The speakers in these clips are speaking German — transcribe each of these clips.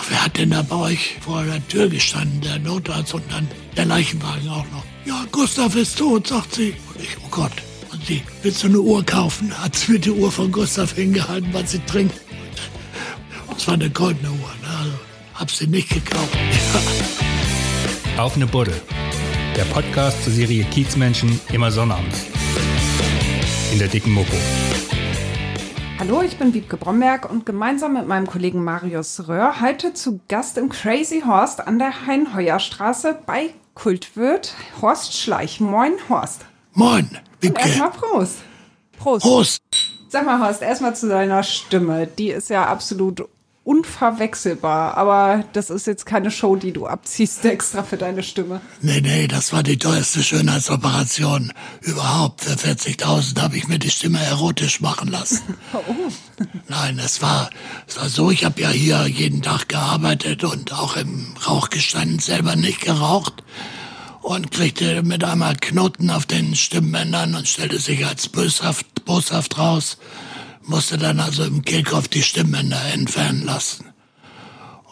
sag, wer hat denn da bei euch vor der Tür gestanden? Der Notarzt und dann der Leichenwagen auch noch. Ja, Gustav ist tot, sagt sie. Und ich, oh Gott. Und sie, willst du eine Uhr kaufen? Hat sie mir die Uhr von Gustav hingehalten, was sie trinkt. Das war eine goldene Uhr, ne? also hab sie nicht gekauft. Auf eine Budde. Der Podcast zur Serie Kiezmenschen immer sonnabends. In der dicken Mopo. Hallo, ich bin Wiebke Bromberg und gemeinsam mit meinem Kollegen Marius Röhr heute zu Gast im Crazy Horst an der Heinheuerstraße bei Kultwirt Horst Schleich. Moin, Horst. Moin, Wiebke. Erstmal Prost. Prost. Prost. Sag mal, Horst, erstmal zu deiner Stimme. Die ist ja absolut unverwechselbar. Aber das ist jetzt keine Show, die du abziehst extra für deine Stimme. Nee, nee, das war die teuerste Schönheitsoperation überhaupt. Für 40.000 habe ich mir die Stimme erotisch machen lassen. oh. Nein, es war, es war so, ich habe ja hier jeden Tag gearbeitet und auch im Rauch gestanden, selber nicht geraucht und kriegte mit einmal Knoten auf den Stimmbändern und stellte sich als böshaft, boshaft raus musste dann also im Kehlkopf die Stimmbänder entfernen lassen.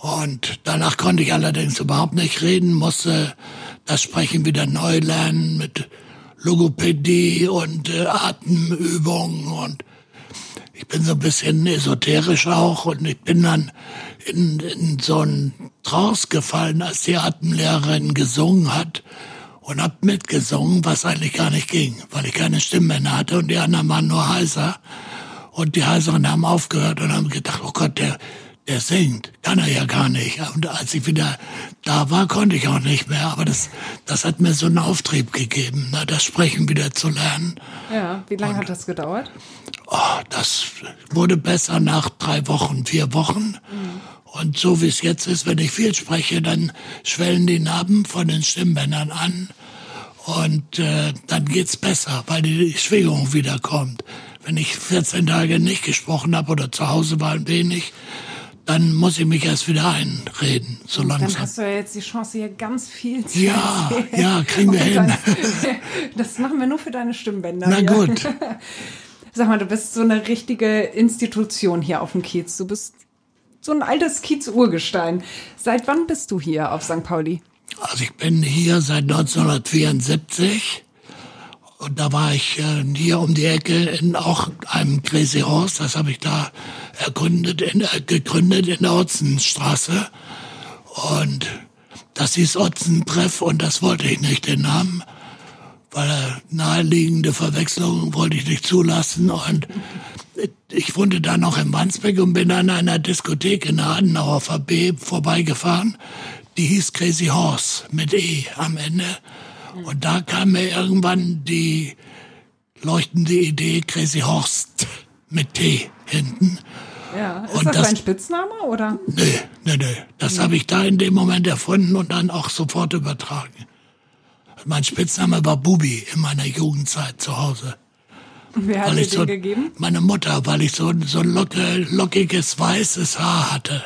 Und danach konnte ich allerdings überhaupt nicht reden, musste das Sprechen wieder neu lernen mit Logopädie und äh, Atemübungen und ich bin so ein bisschen esoterisch auch und ich bin dann in, in so einen Trance gefallen, als die Atemlehrerin gesungen hat und hab mitgesungen, was eigentlich gar nicht ging, weil ich keine Stimmbänder hatte und die anderen waren nur heiser. Und die Heiseren haben aufgehört und haben gedacht, oh Gott, der, der singt. Kann er ja gar nicht. Und als ich wieder da war, konnte ich auch nicht mehr. Aber das, das hat mir so einen Auftrieb gegeben, ne, das Sprechen wieder zu lernen. Ja, wie lange und, hat das gedauert? Oh, das wurde besser nach drei Wochen, vier Wochen. Mhm. Und so wie es jetzt ist, wenn ich viel spreche, dann schwellen die Narben von den Stimmbändern an. Und äh, dann geht's besser, weil die Schwingung wiederkommt wenn ich 14 Tage nicht gesprochen habe oder zu Hause war ein wenig, dann muss ich mich erst wieder einreden, so langsam. Dann hast du ja jetzt die Chance, hier ganz viel zu Ja, erzählen. ja, kriegen wir hin. das machen wir nur für deine Stimmbänder. Na hier. gut. Sag mal, du bist so eine richtige Institution hier auf dem Kiez. Du bist so ein altes Kiez-Urgestein. Seit wann bist du hier auf St. Pauli? Also ich bin hier seit 1974 und da war ich äh, hier um die Ecke in auch einem Crazy Horse, das habe ich da ergründet, in, äh, gegründet in der Otzenstraße. Und das hieß Otzentreff und das wollte ich nicht, den Namen. Weil äh, naheliegende Verwechslungen wollte ich nicht zulassen. Und ich wohnte da noch in Wandsbek und bin an einer Diskothek in der Adenauer VB vorbeigefahren. Die hieß Crazy Horse mit E am Ende. Und da kam mir irgendwann die leuchtende Idee Crazy Horst mit T hinten. Ja, ist und das, das dein Spitzname oder? Nee, nee, nee. Das nee. habe ich da in dem Moment erfunden und dann auch sofort übertragen. Mein Spitzname war Bubi in meiner Jugendzeit zu Hause. wer hat dir den so, gegeben? Meine Mutter, weil ich so, so ein locke, lockiges, weißes Haar hatte.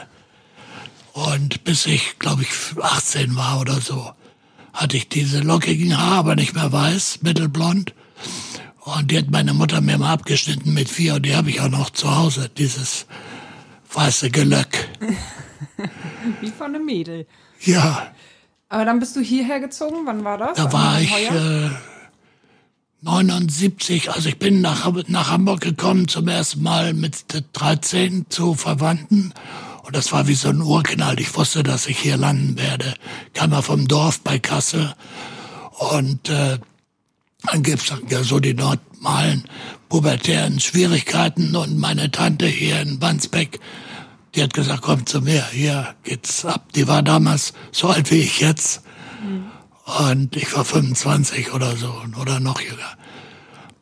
Und bis ich, glaube ich, 18 war oder so hatte ich diese lockigen Haare, aber nicht mehr weiß, mittelblond. Und die hat meine Mutter mir mal abgeschnitten mit vier und die habe ich auch noch zu Hause, dieses weiße Gelöck. Wie von einem Mädel. Ja. Aber dann bist du hierher gezogen, wann war das? Da war ich äh, 79, also ich bin nach, nach Hamburg gekommen zum ersten Mal mit 13 zu Verwandten und das war wie so ein Urknall. Ich wusste, dass ich hier landen werde. Kam mal vom Dorf bei Kassel. Und äh, dann gibt's ja so die normalen pubertären Schwierigkeiten. Und meine Tante hier in Wandsbeck, die hat gesagt, komm zu mir, hier geht's ab. Die war damals so alt wie ich jetzt. Mhm. Und ich war 25 oder so oder noch jünger.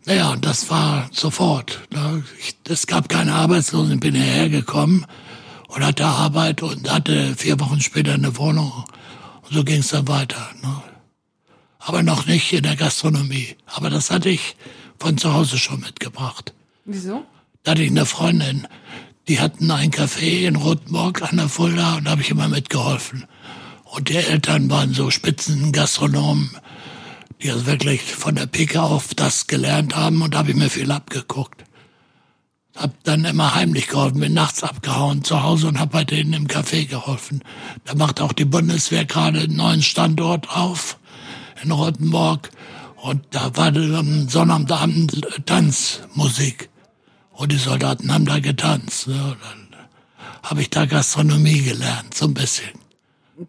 Naja, und das war sofort. Ne? Es gab keine Arbeitslosen, ich bin hierher gekommen und hatte Arbeit und hatte vier Wochen später eine Wohnung. Und so ging es dann weiter. Ne? Aber noch nicht in der Gastronomie. Aber das hatte ich von zu Hause schon mitgebracht. Wieso? Da hatte ich eine Freundin, die hatten ein Café in Rotenburg an der Fulda und da habe ich immer mitgeholfen. Und die Eltern waren so Spitzengastronomen, die also wirklich von der Pike auf das gelernt haben und da habe ich mir viel abgeguckt. Hab dann immer heimlich geholfen, bin nachts abgehauen zu Hause und hab bei denen im Café geholfen. Da macht auch die Bundeswehr gerade einen neuen Standort auf in Rottenburg. Und da war am Sonnabend Tanzmusik. Und die Soldaten haben da getanzt. Ne? Dann habe ich da Gastronomie gelernt, so ein bisschen.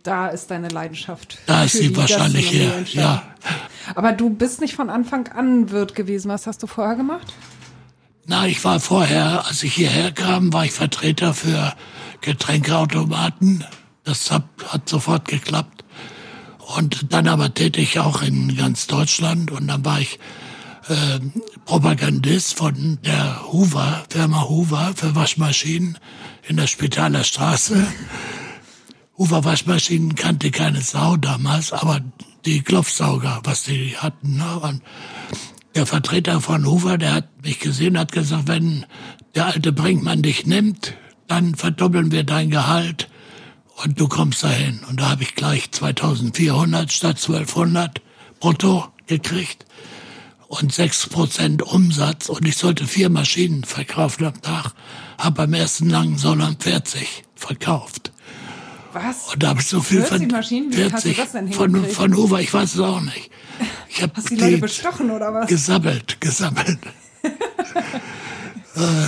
Da ist deine Leidenschaft. Da ist sie wahrscheinlich her, ja. Aber du bist nicht von Anfang an Wirt gewesen. Was hast du vorher gemacht? Na, ich war vorher, als ich hierher kam, war ich Vertreter für Getränkeautomaten. Das hat, hat sofort geklappt. Und dann aber tätig auch in ganz Deutschland. Und dann war ich äh, Propagandist von der Hoover, Firma Hoover für Waschmaschinen in der Spitaler Straße. Hoover Waschmaschinen kannte keine Sau damals, aber die Klopfsauger, was die hatten. Ne? Und der Vertreter von Hoover, der hat mich gesehen, hat gesagt, wenn der alte Brinkmann dich nimmt, dann verdoppeln wir dein Gehalt und du kommst dahin. Und da habe ich gleich 2400 statt 1200 brutto gekriegt und 6% Umsatz und ich sollte vier Maschinen verkaufen am Tag, habe beim ersten langen Sollern 40 verkauft. Was? Und da habe ich so viel 40 Maschinen? Wie 40 hast du das denn von, von Hoover, ich weiß es auch nicht. Ich hab Hast du die Leute bestochen oder was? Gesammelt, gesammelt. äh,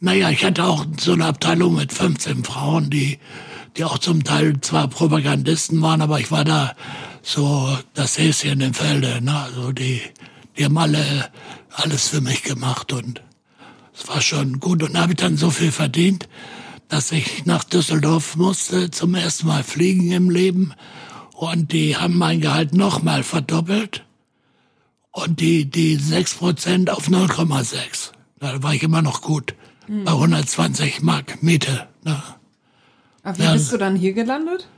naja, ich hatte auch so eine Abteilung mit 15 Frauen, die, die auch zum Teil zwar Propagandisten waren, aber ich war da so das Häschen im Felde. Ne? Also die, die haben alle alles für mich gemacht und es war schon gut. Und da habe ich dann so viel verdient, dass ich nach Düsseldorf musste, zum ersten Mal fliegen im Leben. Und die haben mein Gehalt nochmal verdoppelt. Und die, die 6% auf 0,6. Da war ich immer noch gut. Bei 120 Mark Miete. Ne? Aber wie Ja. bist du dann hier gelandet?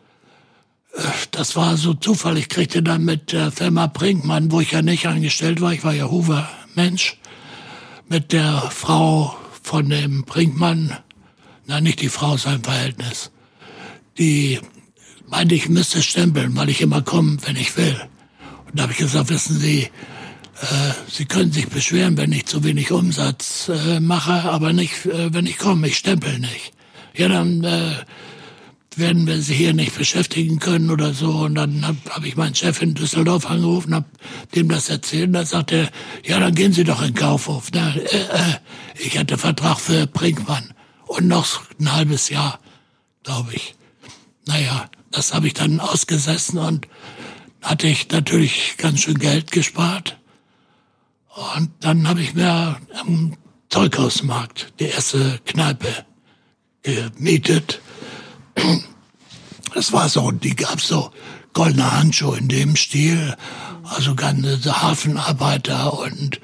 Das war so Zufall. Ich kriegte dann mit der Firma Brinkmann, wo ich ja nicht angestellt war, ich war ja Hoover-Mensch, mit der Frau von dem Brinkmann, na nicht die Frau, sein Verhältnis, die meinte, ich müsste stempeln, weil ich immer komme, wenn ich will. Und da habe ich gesagt, wissen Sie, äh, Sie können sich beschweren, wenn ich zu wenig Umsatz äh, mache, aber nicht, äh, wenn ich komme, ich stempel nicht. Ja, dann äh, werden wir sie hier nicht beschäftigen können oder so. Und dann habe hab ich meinen Chef in Düsseldorf angerufen, habe dem das erzählt. Und dann sagt er, ja, dann gehen Sie doch in den Kaufhof. Na, äh, äh, ich hatte Vertrag für Brinkmann und noch ein halbes Jahr, glaube ich. Naja, das habe ich dann ausgesessen und hatte ich natürlich ganz schön Geld gespart. Und dann habe ich mir am Zeughausmarkt die erste Kneipe gemietet. Das war so, die gab so goldene Handschuhe in dem Stil, also ganze Hafenarbeiter und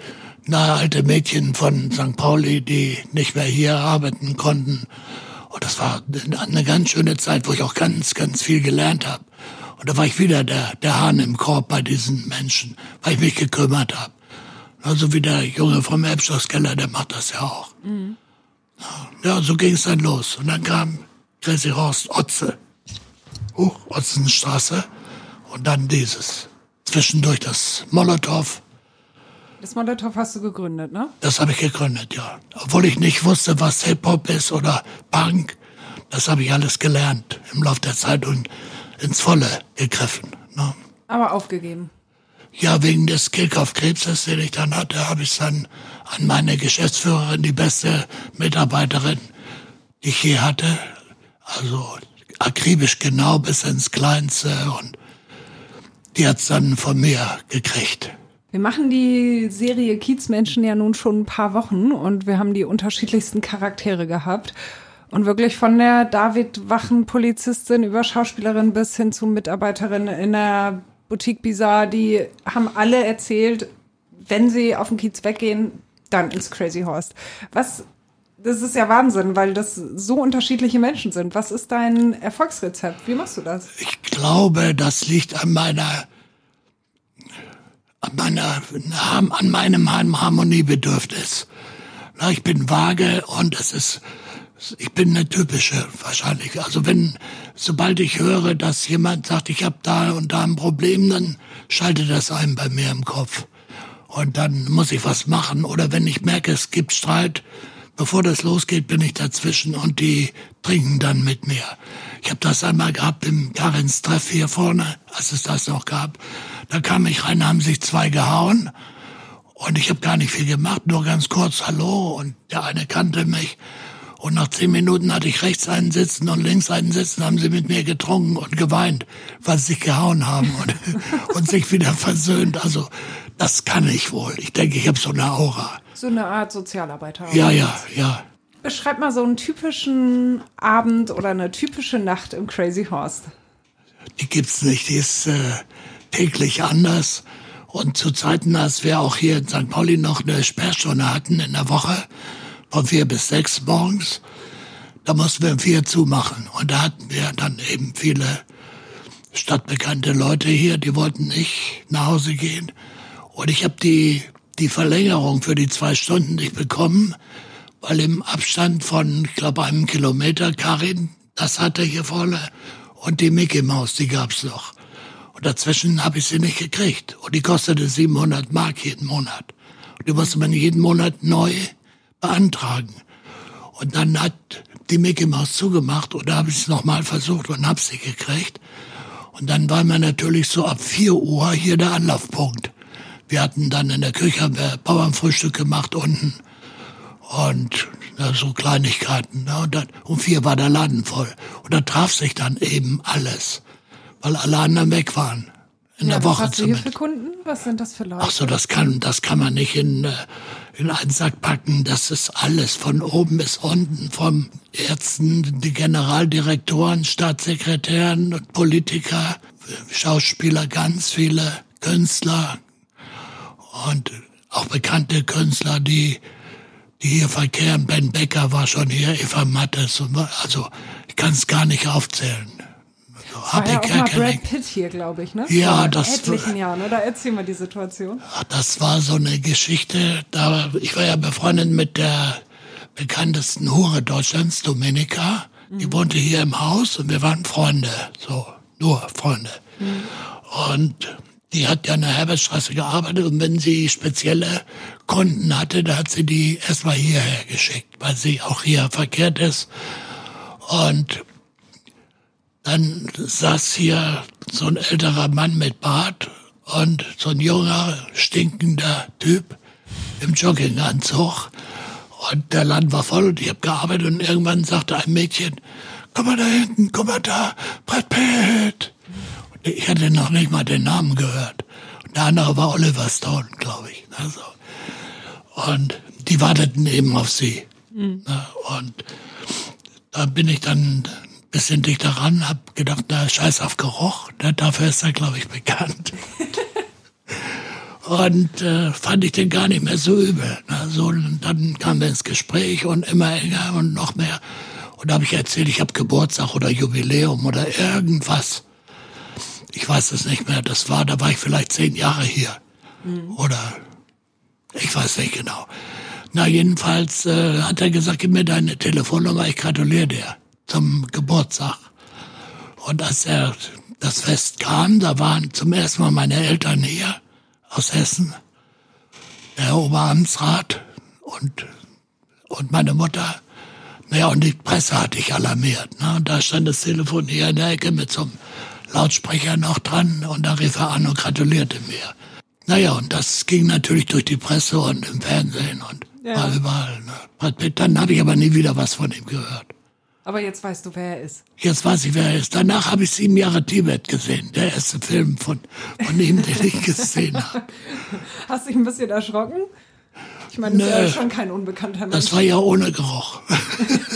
na, alte Mädchen von St. Pauli, die nicht mehr hier arbeiten konnten. Und das war eine ganz schöne Zeit, wo ich auch ganz, ganz viel gelernt habe. Und da war ich wieder der, der Hahn im Korb bei diesen Menschen, weil ich mich gekümmert habe. Also wie der Junge vom Elbschlosskeller, der macht das ja auch. Ja, so ging es dann los. Und dann kam Crazy Horst Otze. Hoch, Otzenstraße. Und dann dieses. Zwischendurch das Molotow. Das Molotow hast du gegründet, ne? Das habe ich gegründet, ja. Obwohl ich nicht wusste, was Hip-Hop ist oder Punk. Das habe ich alles gelernt im Laufe der Zeit und ins Volle gegriffen. Ne? Aber aufgegeben. Ja, wegen des Kehlkopfkrebses, den ich dann hatte, habe ich dann an meine Geschäftsführerin, die beste Mitarbeiterin, die ich je hatte, also akribisch genau bis ins Kleinste und die hat's dann von mir gekriegt. Wir machen die Serie Kiezmenschen ja nun schon ein paar Wochen und wir haben die unterschiedlichsten Charaktere gehabt. Und wirklich von der David-Wachen-Polizistin über Schauspielerin bis hin zu Mitarbeiterin in der Boutique Bizarre, die haben alle erzählt, wenn sie auf den Kiez weggehen, dann ins Crazy Horst. Was, das ist ja Wahnsinn, weil das so unterschiedliche Menschen sind. Was ist dein Erfolgsrezept? Wie machst du das? Ich glaube, das liegt an meiner, an meiner, an meinem Harmoniebedürfnis. Ich bin vage und es ist, ich bin eine typische wahrscheinlich. Also wenn, sobald ich höre, dass jemand sagt, ich habe da und da ein Problem, dann schaltet das ein bei mir im Kopf. Und dann muss ich was machen. Oder wenn ich merke, es gibt Streit, bevor das losgeht, bin ich dazwischen und die trinken dann mit mir. Ich habe das einmal gehabt im Karins Treff hier vorne, als es das noch gab. Da kam ich rein, haben sich zwei gehauen und ich habe gar nicht viel gemacht, nur ganz kurz Hallo und der eine kannte mich. Und nach zehn Minuten hatte ich rechts einen sitzen und links einen sitzen, haben sie mit mir getrunken und geweint, weil sie sich gehauen haben und, und sich wieder versöhnt. Also das kann ich wohl. Ich denke, ich habe so eine Aura. So eine Art Sozialarbeiter. Ja, ja, ja. Beschreib mal so einen typischen Abend oder eine typische Nacht im Crazy Horse. Die gibt's nicht, die ist äh, täglich anders. Und zu Zeiten, als wir auch hier in St. Pauli noch eine Sperrstunde hatten in der Woche, von vier bis sechs morgens, da mussten wir um vier zumachen. Und da hatten wir dann eben viele stadtbekannte Leute hier, die wollten nicht nach Hause gehen. Und ich habe die, die Verlängerung für die zwei Stunden nicht bekommen, weil im Abstand von, ich glaube, einem Kilometer Karin, das hatte hier vorne, und die Mickey Maus, die gab's noch. Und dazwischen habe ich sie nicht gekriegt. Und die kostete 700 Mark jeden Monat. Und die musste man jeden Monat neu beantragen. Und dann hat die Mickey Maus zugemacht und da habe ich es nochmal versucht und habe sie gekriegt. Und dann war man natürlich so ab 4 Uhr hier der Anlaufpunkt. Wir hatten dann in der Küche haben wir Bauernfrühstück gemacht unten und ja, so Kleinigkeiten. Ne? Und dann, um vier war der Laden voll. Und da traf sich dann eben alles, weil alle anderen weg waren. In ja, der Woche was hast du hier für Kunden? Was sind das für Leute? Ach so, das kann, das kann man nicht in, äh, in einen Sack packen. Das ist alles von oben bis unten, vom Ärzten, die Generaldirektoren, Staatssekretären und Politiker, Schauspieler, ganz viele Künstler und auch bekannte Künstler, die, die hier verkehren. Ben Becker war schon hier, Eva Mattes, und, also ich kann es gar nicht aufzählen. war Hab ja auch mal Brad Pitt hier, glaube ich, ne? Ja, Vor das- etlichen Jahren, oder? Erzähl mal die Situation. Das war so eine Geschichte, da ich war ja befreundet mit der bekanntesten Hure Deutschlands, Dominika. Die wohnte hier im Haus und wir waren Freunde, so, nur Freunde. Und die hat ja in der Herbertstraße gearbeitet und wenn sie spezielle Kunden hatte, da hat sie die erstmal hierher geschickt, weil sie auch hier verkehrt ist. Und dann saß hier so ein älterer Mann mit Bart und so ein junger, stinkender Typ im Jogginganzug. Und der Laden war voll und ich habe gearbeitet und irgendwann sagte ein Mädchen, komm mal da hinten, komm mal da, Brad Pitt. Ich hatte noch nicht mal den Namen gehört. Und der andere war Oliver Stone, glaube ich. Also. Und die warteten eben auf sie. Ne? Und da bin ich dann ein bisschen dichter ran, hab gedacht, na, scheiß auf Geruch, ne, dafür ist er, glaube ich, bekannt. und äh, fand ich den gar nicht mehr so übel. Ne? So, dann kamen wir ins Gespräch und immer enger und noch mehr. Und da habe ich erzählt, ich habe Geburtstag oder Jubiläum oder irgendwas. Ich weiß es nicht mehr. Das war, da war ich vielleicht zehn Jahre hier. Oder ich weiß nicht genau. Na, jedenfalls äh, hat er gesagt, gib mir deine Telefonnummer, ich gratuliere dir zum Geburtstag. Und als er das Fest kam, da waren zum ersten Mal meine Eltern hier aus Hessen, der Oberamtsrat und, und meine Mutter. Naja, und die Presse hatte ich alarmiert. Ne? Und da stand das Telefon hier in der Ecke mit so einem Lautsprecher noch dran und da rief er an und gratulierte mir. Naja, und das ging natürlich durch die Presse und im Fernsehen und Ja. war überall. Ne? Dann habe ich aber nie wieder was von ihm gehört. Aber jetzt weißt du, wer er ist. Jetzt weiß ich, wer er ist. Danach habe ich sieben Jahre Tibet gesehen. Der erste Film von, von ihm, den ich gesehen habe. Hast dich ein bisschen erschrocken? Ich meine, das ist Nö. ja schon kein unbekannter Mensch. Das war ja ohne Geruch.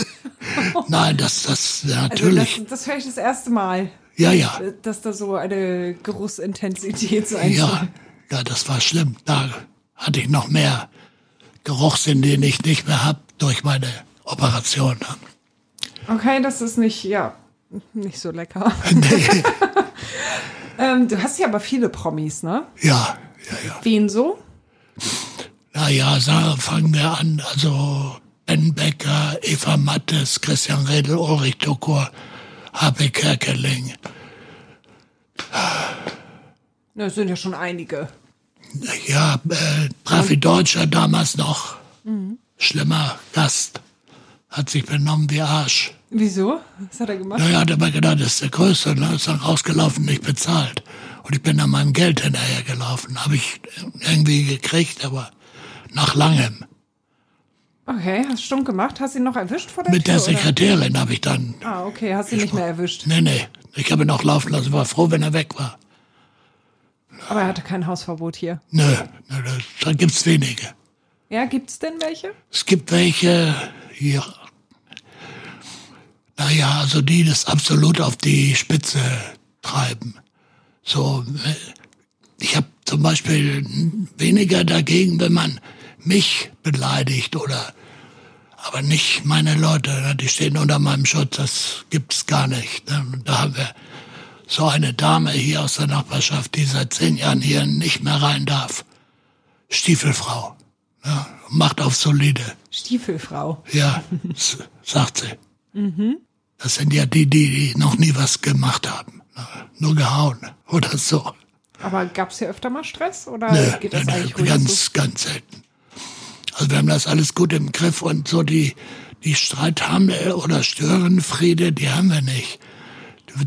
Nein, das, das, ja, also natürlich. das, das höre ich das erste Mal, Ja, ja. dass da so eine Geruchsintensität sein Ja, soll. ja, das war schlimm. Da hatte ich noch mehr Geruchssinn, den ich nicht mehr hab durch meine Operation. Okay, das ist nicht, ja, nicht so lecker. Nee, ähm, du hast ja aber viele Promis, ne? ja, ja, ja. Wen so? Naja, fangen wir an. Also Ben Becker, Eva Mattes, Christian Redl, Ulrich Tukur, H.P. Kerkeling. Na, Es sind ja schon einige. Ja, äh, Trafi Deutscher damals noch. schlimmer Gast. Hat sich benommen wie Arsch. Wieso? Was hat er gemacht? Naja, hat aber gedacht, das ist der Größte. Ne? Ist dann rausgelaufen, nicht bezahlt. Und ich bin dann meinem Geld hinterhergelaufen. Habe ich irgendwie gekriegt, aber nach langem. Okay, hast stumm gemacht. Hast du ihn noch erwischt vor der Mit Tür? der? Sekretärin habe ich dann. Ah, okay, hast ihn nicht mehr erwischt. Nee, nee. Ich habe ihn noch laufen lassen, war froh, wenn er weg war. Aber er hatte kein Hausverbot hier. Nö, nö da, gibt's wenige. Ja, gibt's denn welche? Es gibt welche hier. Naja, also die das absolut auf die Spitze treiben. So, äh, ich habe zum Beispiel weniger dagegen, wenn man mich beleidigt oder aber nicht meine Leute, ne, die stehen unter meinem Schutz, das gibt's gar nicht. ne. Da haben wir so eine Dame hier aus der Nachbarschaft, die seit zehn Jahren hier nicht mehr rein darf. Stiefelfrau. Ja, macht auf solide. Stiefelfrau. Ja, sagt sie. Das sind ja die, die noch nie was gemacht haben. ne. Nur gehauen oder so. Aber gab's hier öfter mal Stress? Oder Äh, geht das nö, eigentlich ruhig ganz, ganz selten. Also wir haben das alles gut im Griff und so die, die Streit haben oder Störenfriede, die haben wir nicht.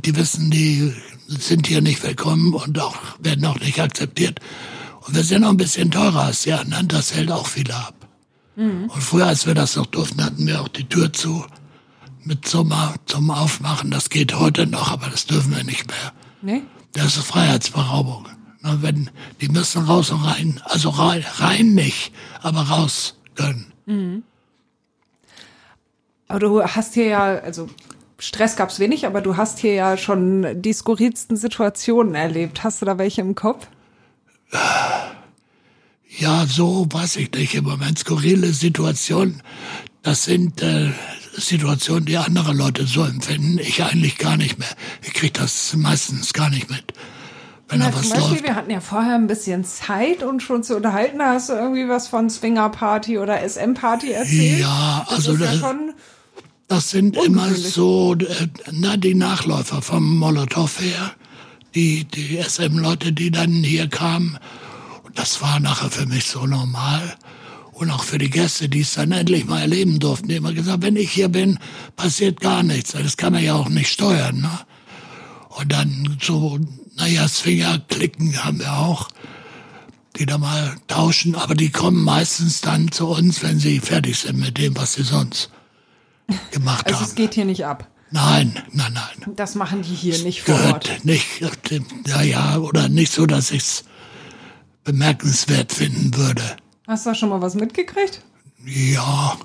Die, wissen, die sind hier nicht willkommen und auch werden auch nicht akzeptiert. Und wir sind auch ein bisschen teurer als die anderen, das hält auch viele ab. Und früher, als wir das noch durften, hatten wir auch die Tür zu mit Sommer zum Aufmachen. Das geht heute noch, aber das dürfen wir nicht mehr. Nee? Das ist Freiheitsberaubung. Na, wenn, die müssen raus und rein. Also rein, rein nicht, aber raus können. Aber du hast hier ja, also Stress gab's wenig, aber du hast hier ja schon die skurrilsten Situationen erlebt. Hast du da welche im Kopf? Ja, so weiß ich nicht. Im Moment skurrile Situationen. Das sind äh, Situationen, die andere Leute so empfinden. Ich eigentlich gar nicht mehr. Ich krieg das meistens gar nicht mit. Wenn was zum Beispiel, läuft. wir hatten ja vorher ein bisschen Zeit, uns schon zu unterhalten. Da hast du irgendwie was von Swinger-Party oder SM-Party erzählt. Ja, das also ist ja das- Das sind immer so, äh, na, die Nachläufer vom Molotow her, die, die SM-Leute, die dann hier kamen. Und das war nachher für mich so normal. Und auch für die Gäste, die es dann endlich mal erleben durften, die immer gesagt, wenn ich hier bin, passiert gar nichts. Das kann man ja auch nicht steuern, ne? Und dann so, naja, Swinger-Klicken haben wir auch, die da mal tauschen, aber die kommen meistens dann zu uns, wenn sie fertig sind mit dem, was sie sonst gemacht Also haben. es geht hier nicht ab. Nein, nein, nein. Das machen die hier nicht vor Ort. Gehört nicht, ja, ja, oder nicht so, dass ich es bemerkenswert finden würde. Hast du da schon mal was mitgekriegt? Ja.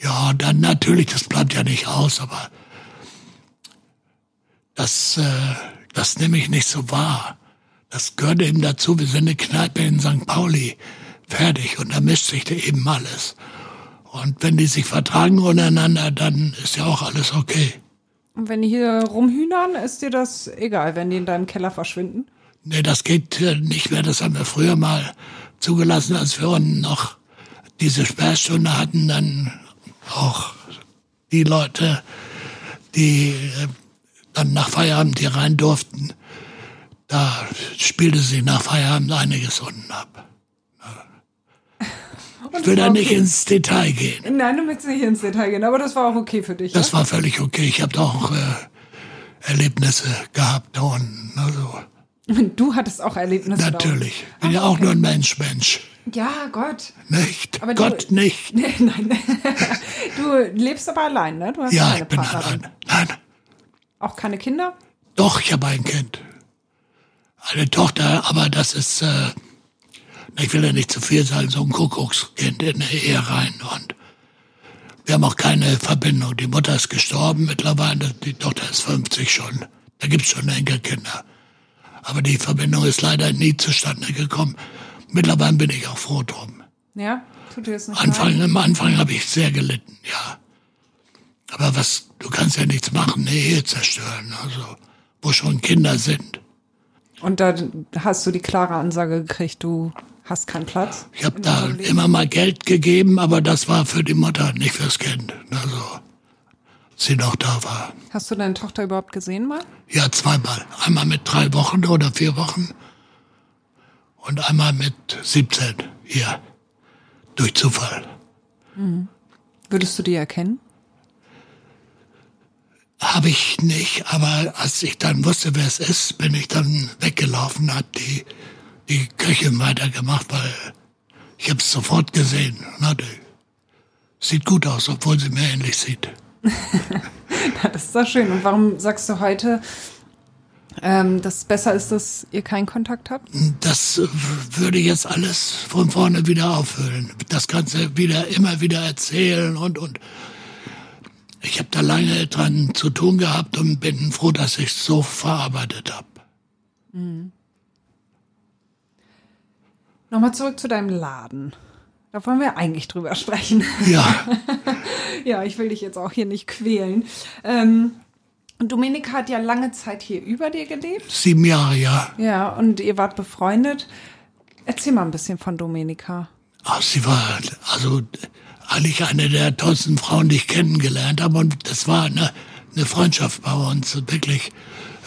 Ja, dann natürlich, das bleibt ja nicht aus, aber das, äh, das nehme ich nicht so wahr. Das gehört eben dazu. Wir sind eine Kneipe in St. Pauli. Fertig. Und da mischt sich da eben alles. Und wenn die sich vertragen untereinander, dann ist ja auch alles okay. Und wenn die hier rumhühnern, ist dir das egal, wenn die in deinem Keller verschwinden? Nee, das geht nicht mehr. Das haben wir früher mal zugelassen, als wir unten noch diese Sperrstunde hatten. Dann auch die Leute, die äh, dann nach Feierabend hier rein durften. Da spielte sich nach Feierabend einiges unten ab. Ich will da nicht ins Detail gehen. Nein, du willst nicht ins Detail gehen, aber das war auch okay für dich. Das ja? war völlig okay. Ich habe auch äh, Erlebnisse gehabt da unten. Also, Du hattest auch Erlebnisse natürlich. Bin Ach, ja auch okay. nur ein Mensch, Mensch. Ja, Gott. Nicht. Aber du- Gott nicht. Nein. Du lebst aber allein, ne? Du hast Ja, keine ich bin Partnerin. allein. Nein, Auch keine Kinder? doch, ich habe ein Kind. Eine Tochter, aber das ist, äh, ich will ja nicht zu viel sagen, so ein Kuckuckskind in der Ehe rein. Und wir haben auch keine Verbindung. Die Mutter ist gestorben mittlerweile, die Tochter ist 50 schon. Da gibt's schon Enkelkinder. Aber die Verbindung ist leider nie zustande gekommen. Mittlerweile bin ich auch froh drum. Ja? Tut dir das nicht Anfang, leid? am Anfang habe ich sehr gelitten, ja. Aber was, du kannst ja nichts machen, eine Ehe zerstören, also, wo schon Kinder sind. Und da hast du die klare Ansage gekriegt, du hast keinen Platz? Ich habe da immer mal Geld gegeben, aber das war für die Mutter, nicht fürs Kind. Also, als sie noch da war. Hast du deine Tochter überhaupt gesehen mal? Ja, zweimal. Einmal mit drei Wochen oder vier Wochen und einmal mit 17 hier. durch Zufall. Würdest du die erkennen? Habe ich nicht, aber als ich dann wusste, wer es ist, bin ich dann weggelaufen, hat die, die Köchin weitergemacht, weil ich habe es sofort gesehen. Na, sieht gut aus, obwohl sie mir ähnlich sieht. Das ist doch schön. Und warum sagst du heute, ähm, dass es besser ist, dass ihr keinen Kontakt habt? Das würde jetzt alles von vorne wieder auffüllen. Das Ganze wieder, immer wieder erzählen und, und. Ich habe da lange dran zu tun gehabt und bin froh, dass ich es so verarbeitet habe. Nochmal zurück zu deinem Laden. Da wollen wir eigentlich drüber sprechen. Ja, ja, ich will dich jetzt auch hier nicht quälen. Ähm, Dominika hat ja lange Zeit hier über dir gelebt. sieben Jahre, ja. Ja, und ihr wart befreundet. Erzähl mal ein bisschen von Dominika. Ach, sie war also eigentlich eine der tollsten Frauen, die ich kennengelernt habe. Und das war eine, eine Freundschaft bei uns. Wirklich.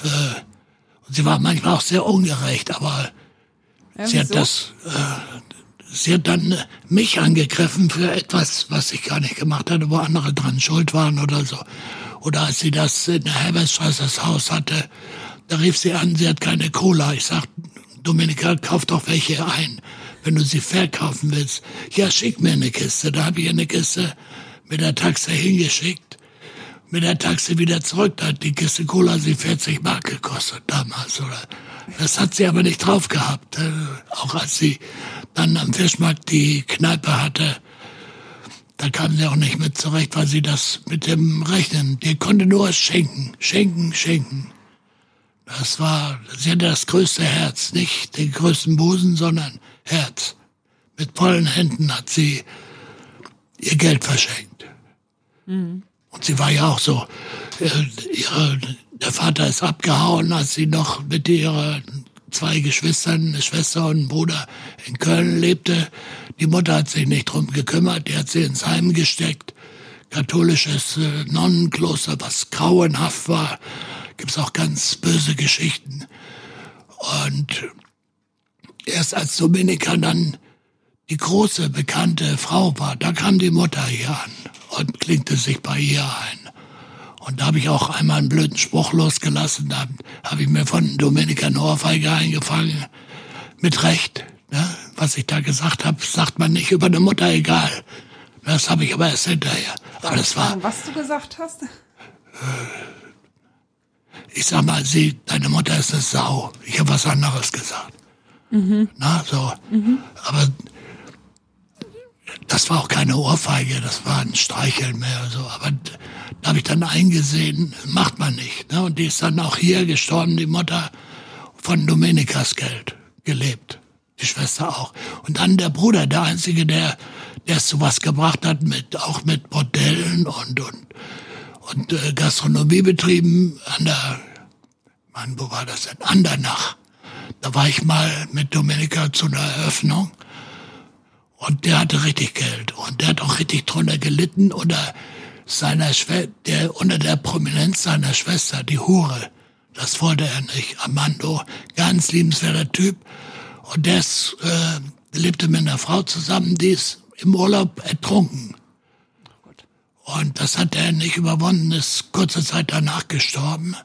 Äh, und sie war manchmal auch sehr ungerecht, aber Ja, sie hat das. Äh, sie hat dann äh, mich angegriffen für etwas, was ich gar nicht gemacht hatte, wo andere dran schuld waren oder so. Oder als sie das in der Herbertstraße das Haus hatte, da rief sie an, sie hat keine Cola. Ich sag, Dominika, kauf doch welche ein, wenn du sie verkaufen willst. Ja, schick mir eine Kiste. Da habe ich eine Kiste mit der Taxe hingeschickt, mit der Taxe wieder zurück. Da hat die Kiste Cola sie 40 Mark gekostet damals. Oder das hat sie aber nicht drauf gehabt. Äh, Auch als sie dann am Fischmarkt die Kneipe hatte, da kam sie auch nicht mit zurecht, weil sie das mit dem Rechnen, die konnte nur schenken, schenken, schenken. Das war, sie hatte das größte Herz, nicht den größten Busen, sondern Herz. Mit vollen Händen hat sie ihr Geld verschenkt. Und sie war ja auch so, äh, ihre, der Vater ist abgehauen, als sie noch mit ihren zwei Geschwistern, eine Schwester und ein Bruder in Köln lebte. Die Mutter hat sich nicht drum gekümmert, die hat sie ins Heim gesteckt. Katholisches äh, Nonnenkloster, was grauenhaft war. Gibt's auch ganz böse Geschichten. Und erst als Dominika dann die große bekannte Frau war, da kam die Mutter hier an und klinkte sich bei ihr ein. Und da habe ich auch einmal einen blöden Spruch losgelassen. Da habe ich mir von Dominika eine Ohrfeige eingefangen. Mit Recht. Ne? Was ich da gesagt habe, sagt man nicht über eine Mutter egal. Das habe ich aber erst hinterher. Aber das war, Was du gesagt hast? ich sag mal, sie, deine Mutter ist eine Sau. Ich habe was anderes gesagt. Na, so. Aber das war auch keine Ohrfeige, das war ein Streicheln mehr. So. Aber da habe ich dann eingesehen, macht man nicht. Ne? Und die ist dann auch hier gestorben, die Mutter von Dominikas Geld gelebt. Die Schwester auch. Und dann der Bruder, der Einzige, der, der es zu was gebracht hat, mit, auch mit Bordellen und, und, und äh, Gastronomiebetrieben an der, Mann, wo war das denn? Andernach. Da war ich mal mit Dominika zu einer Eröffnung. Und der hatte richtig Geld. Und der hat auch richtig drunter gelitten unter seiner Schwe der, unter der Prominenz seiner Schwester, die Hure. Das wollte er nicht. Armando, ganz liebenswerter Typ. Und der ist, äh, lebte mit einer Frau zusammen, die ist im Urlaub ertrunken. Und das hat er nicht überwunden, ist kurze Zeit danach gestorben.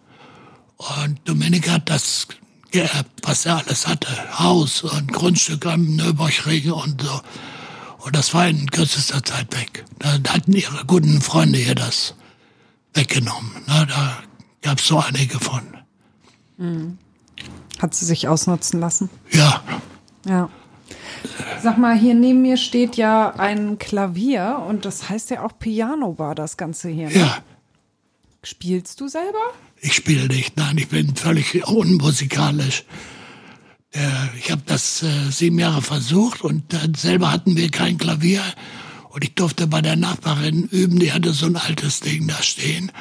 Und Dominik hat das geerbt, was er alles hatte. Haus und Grundstück am Nürburgring und so. Und das war in kürzester Zeit weg. Da hatten ihre guten Freunde ihr das weggenommen. Na, da gab es so einige von. Hat sie sich ausnutzen lassen. Ja, Ja. Sag mal, hier neben mir steht ja ein Klavier und das heißt ja auch Piano Bar, das Ganze hier. Ne? ja. Spielst du selber? Ich spiele nicht, nein, ich bin völlig unmusikalisch. Der, ich habe das äh, sieben Jahre versucht und dann selber hatten wir kein Klavier und ich durfte bei der Nachbarin üben, die hatte so ein altes Ding da stehen,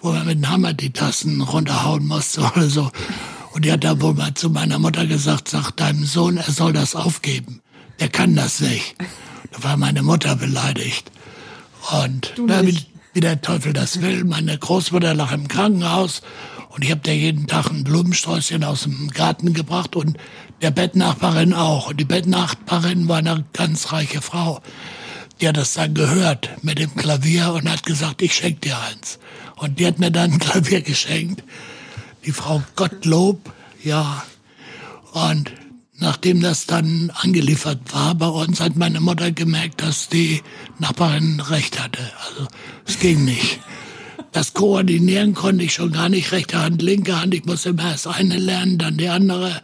wo man mit dem Hammer die Tasten runterhauen musste oder so. Und die hat dann wohl mal zu meiner Mutter gesagt, sag deinem Sohn, er soll das aufgeben. Der kann das nicht. Da war meine Mutter beleidigt. Und Du nicht. Wie der Teufel das will. Meine Großmutter lag im Krankenhaus Und ich habe der jeden Tag ein Blumensträußchen aus dem Garten gebracht und der Bettnachbarin auch. Und die Bettnachbarin war eine ganz reiche Frau. Die hat das dann gehört mit dem Klavier und hat gesagt, ich schenke dir eins. Und die hat mir dann ein Klavier geschenkt. Die Frau Gottlob, ja. Und nachdem das dann angeliefert war bei uns, hat meine Mutter gemerkt, dass die Nachbarin recht hatte. Also es ging nicht. Das Koordinieren konnte ich schon gar nicht. Rechte Hand, linke Hand. Ich musste immer erst eine lernen, dann die andere.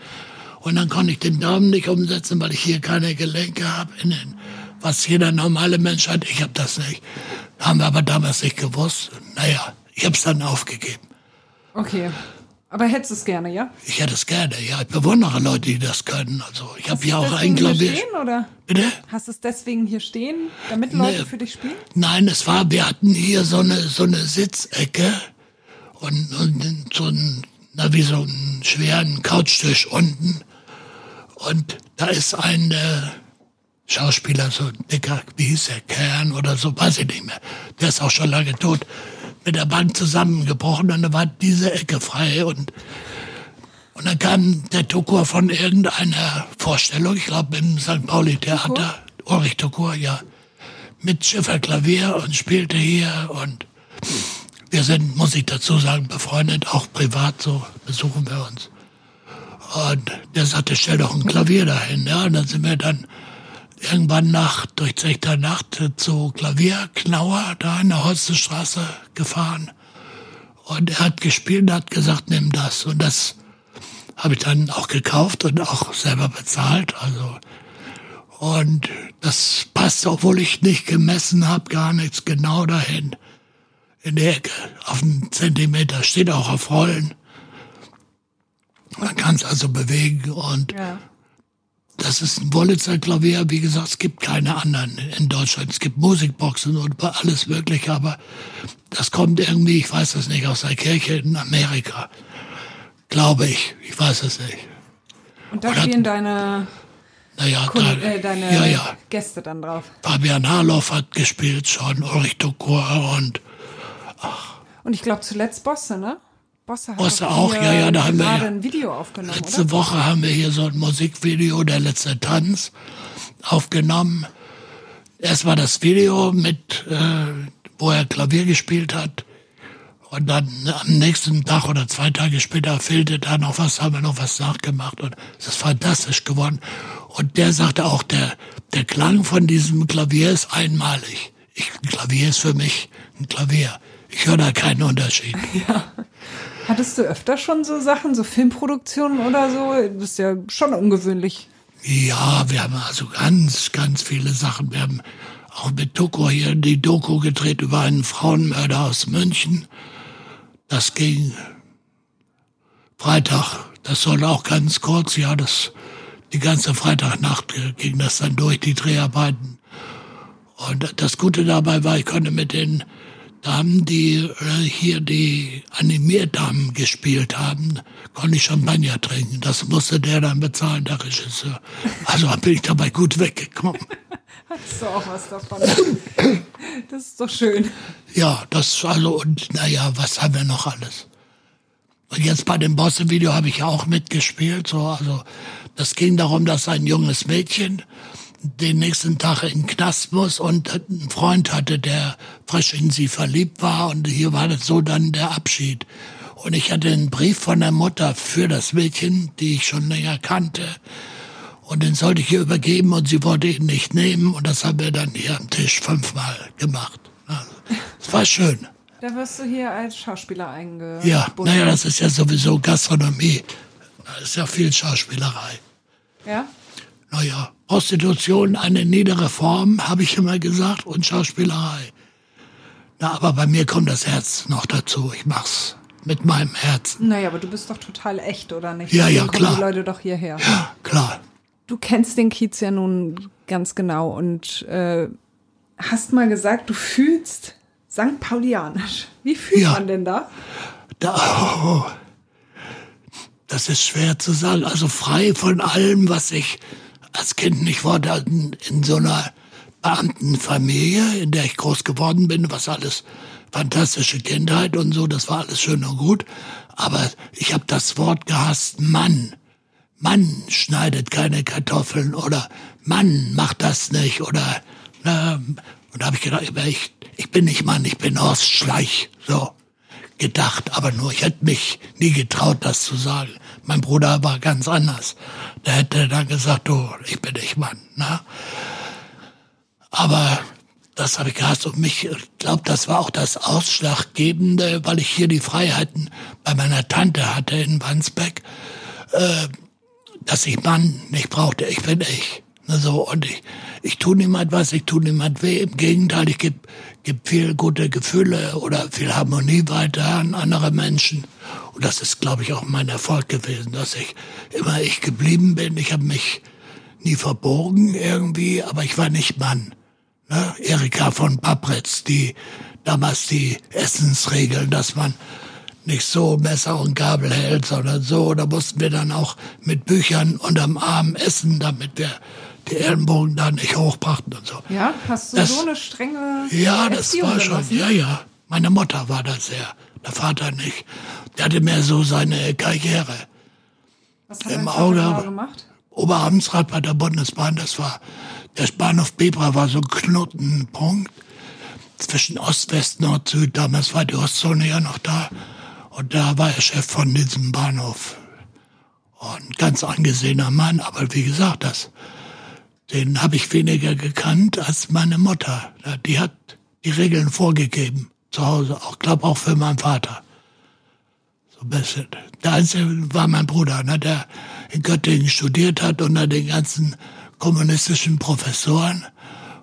Und dann konnte ich den Daumen nicht umsetzen, weil ich hier keine Gelenke habe. was jeder normale Mensch hat. Ich habe das nicht. Haben wir aber damals nicht gewusst. Naja, ich habe es dann aufgegeben. Okay. Aber hättest du es gerne, ja? Ich hätte es gerne, ja. Ich bewundere Leute, die das können. Also ich habe ja auch ein Klavier. Stehen, oder? Bitte? Hast du es deswegen hier stehen, damit Leute nee. für dich spielen? Nein, es war, wir hatten hier so eine so eine Sitzecke und, und so ein, na wie so einen schweren Couchtisch unten. Und da ist ein äh, Schauspieler, so ein dicker, wie hieß der, Kern oder so, weiß ich nicht mehr. Der ist auch schon lange tot mit der Bank zusammengebrochen und da war diese Ecke frei und und dann kam der Tokur von irgendeiner Vorstellung, ich glaube im St. Pauli Theater, Ulrich Tokur, ja, mit Schifferklavier und spielte hier und wir sind, muss ich dazu sagen, befreundet, auch privat so besuchen wir uns. Und der sagte, stell doch ein Klavier dahin, ja, und dann sind wir dann irgendwann nach durchzechter Nacht zu Klavierknauer da in der Holstenstraße gefahren. Und er hat gespielt und hat gesagt, nimm das. Und das habe ich dann auch gekauft und auch selber bezahlt. Also und das passt, obwohl ich nicht gemessen habe, gar nichts genau dahin. In der Ecke, auf einen Zentimeter, steht auch auf Rollen. Man kann es also bewegen und ja. Das ist ein Wollitzer Klavier. Wie gesagt, es gibt keine anderen in Deutschland. Es gibt Musikboxen und alles Mögliche, aber das kommt irgendwie, ich weiß es nicht, aus der Kirche in Amerika. Glaube ich. Ich weiß es nicht. Und da spielen deine, naja, da, äh, deine ja, ja. Gäste dann drauf. Fabian Harloff hat gespielt schon, Ulrich Dukur und ach. Und ich glaube zuletzt Bosse, ne? Bosse, Bosse auch, ja, ja, da haben wir ja, ein Video aufgenommen. Letzte oder? Woche haben wir hier so ein Musikvideo, der letzte Tanz, aufgenommen. Erst war das Video mit, äh, wo er Klavier gespielt hat. Und dann am nächsten Tag oder zwei Tage später fehlte da noch was, haben wir noch was nachgemacht und es ist fantastisch geworden. Und der sagte auch, der, der Klang von diesem Klavier ist einmalig. Ich, ein Klavier ist für mich ein Klavier. Ich höre da keinen Unterschied. Ja. Hattest du öfter schon so Sachen, so Filmproduktionen oder so? Das ist ja schon ungewöhnlich. Ja, wir haben also ganz, ganz viele Sachen. Wir haben auch mit Doku hier die Doku gedreht über einen Frauenmörder aus München. Das ging Freitag. Das soll auch ganz kurz, ja, das, die ganze Freitagnacht ging das dann durch, die Dreharbeiten. Und das Gute dabei war, ich konnte mit den Damen, die äh, hier die Animierdamen gespielt haben, konnte ich Champagner trinken. Das musste der dann bezahlen, der Regisseur. Also bin ich dabei gut weggekommen. Hast du auch was davon? Das ist doch schön. Ja, das also und naja, was haben wir noch alles? Und jetzt bei dem Bosse-Video habe ich auch mitgespielt. So, also das ging darum, dass ein junges Mädchen den nächsten Tag in den Knast muss und einen Freund hatte, der frisch in sie verliebt war und hier war das so dann der Abschied. Und ich hatte einen Brief von der Mutter für das Mädchen, die ich schon länger kannte. Und den sollte ich ihr übergeben und sie wollte ihn nicht nehmen und das haben wir dann hier am Tisch fünfmal gemacht. Also, es war schön. Da wirst du hier als Schauspieler eingebunden. Ja, naja, das ist ja sowieso Gastronomie. Da ist ja viel Schauspielerei. Ja? Naja, Prostitution eine niedere Form, habe ich immer gesagt, und Schauspielerei. Na, aber bei mir kommt das Herz noch dazu. Ich mach's mit meinem Herzen. Naja, aber du bist doch total echt, oder nicht? Ja, Deswegen ja, klar. Die Leute doch hierher. Ja, klar. Du kennst den Kiez ja nun ganz genau und äh, hast mal gesagt, du fühlst St. Paulianisch. Wie fühlt ja. man denn da? Da, oh, das ist schwer zu sagen. Also frei von allem, was ich als Kind nicht war, in, in so einer Beamtenfamilie, in der ich groß geworden bin, was alles, fantastische Kindheit und so, das war alles schön und gut. Aber ich habe das Wort gehasst, Mann. Mann schneidet keine Kartoffeln oder Mann macht das nicht oder na, und da habe ich gedacht, ich, ich bin nicht Mann, ich bin Horst Schleich. So gedacht, aber nur ich hätte mich nie getraut, das zu sagen. Mein Bruder war ganz anders. Der hätte dann gesagt, du, ich bin nicht Mann. Ne? Aber das habe ich gehasst und mich, ich glaube, das war auch das Ausschlaggebende, weil ich hier die Freiheiten bei meiner Tante hatte in Wandsbeck, äh, dass ich Mann nicht brauchte. Ich bin ich. So, und ich, ich tue niemand was, ich tue niemand weh. Im Gegenteil, ich gebe gib viel gute Gefühle oder viel Harmonie weiter an andere Menschen. Und das ist, glaube ich, auch mein Erfolg gewesen, dass ich immer ich geblieben bin. Ich habe mich nie verborgen irgendwie, aber ich war nicht Mann. Ne? Erika von Papritz, die damals die Essensregeln, dass man nicht so Messer und Gabel hält, sondern so. Da mussten wir dann auch mit Büchern unterm Arm essen, damit wir die Ellenbogen da nicht hochbrachten und so. Ja, hast du das, so eine strenge Ja, das Erziehung war schon, ja, ja. Meine Mutter war das sehr, der Vater nicht. Der hatte mehr so seine Karriere. Was hat im Auge gemacht? Oberamtsrat bei der Bundesbahn, das war, der Bahnhof Bebra war so ein Knotenpunkt zwischen Ost, West, Nord, Süd. Damals war die Ostzone ja noch da. Und da war er Chef von diesem Bahnhof. Und ganz angesehener Mann, aber wie gesagt, das den habe ich weniger gekannt als meine Mutter. Die hat die Regeln vorgegeben zu Hause, auch glaube auch für meinen Vater. So ein bisschen. Der Einzige war mein Bruder, ne, der in Göttingen studiert hat unter den ganzen kommunistischen Professoren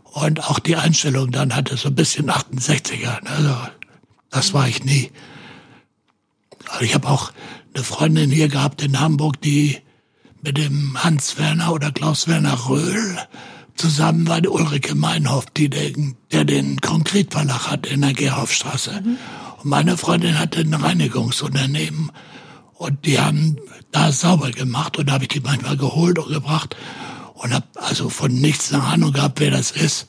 und auch die Einstellung dann hatte, so ein bisschen 68er. Ne, also, das war ich nie. Aber ich habe auch eine Freundin hier gehabt in Hamburg, die mit dem Hans Werner oder Klaus Werner Röhl zusammen war die Ulrike Meinhoff, die den, der den Konkretverlag hat in der Gerhofstraße. Mhm. Und meine Freundin hatte ein Reinigungsunternehmen und die haben da sauber gemacht und da habe ich die manchmal geholt und gebracht und habe also von nichts eine Ahnung gehabt, wer das ist.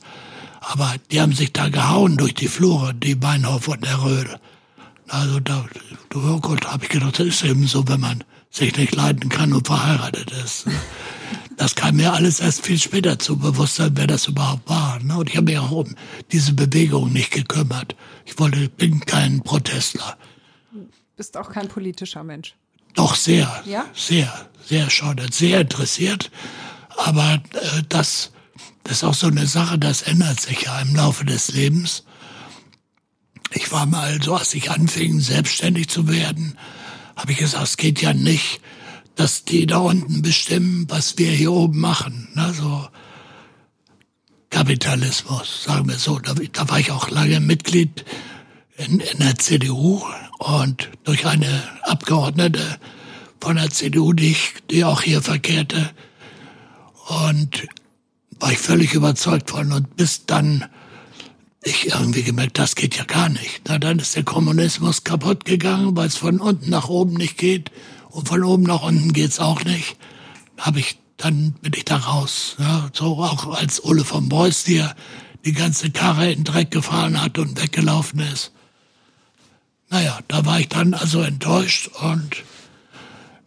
Aber die haben sich da gehauen durch die Flure, die Meinhoff und der Röhl. Also da, du oh habe ich gedacht, das ist eben so, wenn man sich nicht leiden kann und verheiratet ist. Das kam mir alles erst viel später zu Bewusstsein, wer das überhaupt war. Ne? Und ich habe mich auch um diese Bewegung nicht gekümmert. Ich wollte, bin kein Protestler. Bist auch kein politischer Mensch. Doch sehr, ja? sehr, sehr schon, sehr interessiert. Aber äh, das, das ist auch so eine Sache, das ändert sich ja im Laufe des Lebens. Ich war mal so, als ich anfing, selbstständig zu werden, habe ich gesagt, es geht ja nicht, dass die da unten bestimmen, was wir hier oben machen. Ne? So Kapitalismus, sagen wir so. Da, da war ich auch lange Mitglied in, in der CDU und durch eine Abgeordnete von der CDU, die, ich, die auch hier verkehrte. Und war ich völlig überzeugt von. Und bis dann ich irgendwie gemerkt, das geht ja gar nicht. Na, dann ist der Kommunismus kaputt gegangen, weil es von unten nach oben nicht geht und von oben nach unten geht's auch nicht. Hab ich, dann bin ich da raus. Ja, so auch als Ulle von Beuys, der die ganze Karre in Dreck gefahren hat und weggelaufen ist. Naja, da war ich dann also enttäuscht und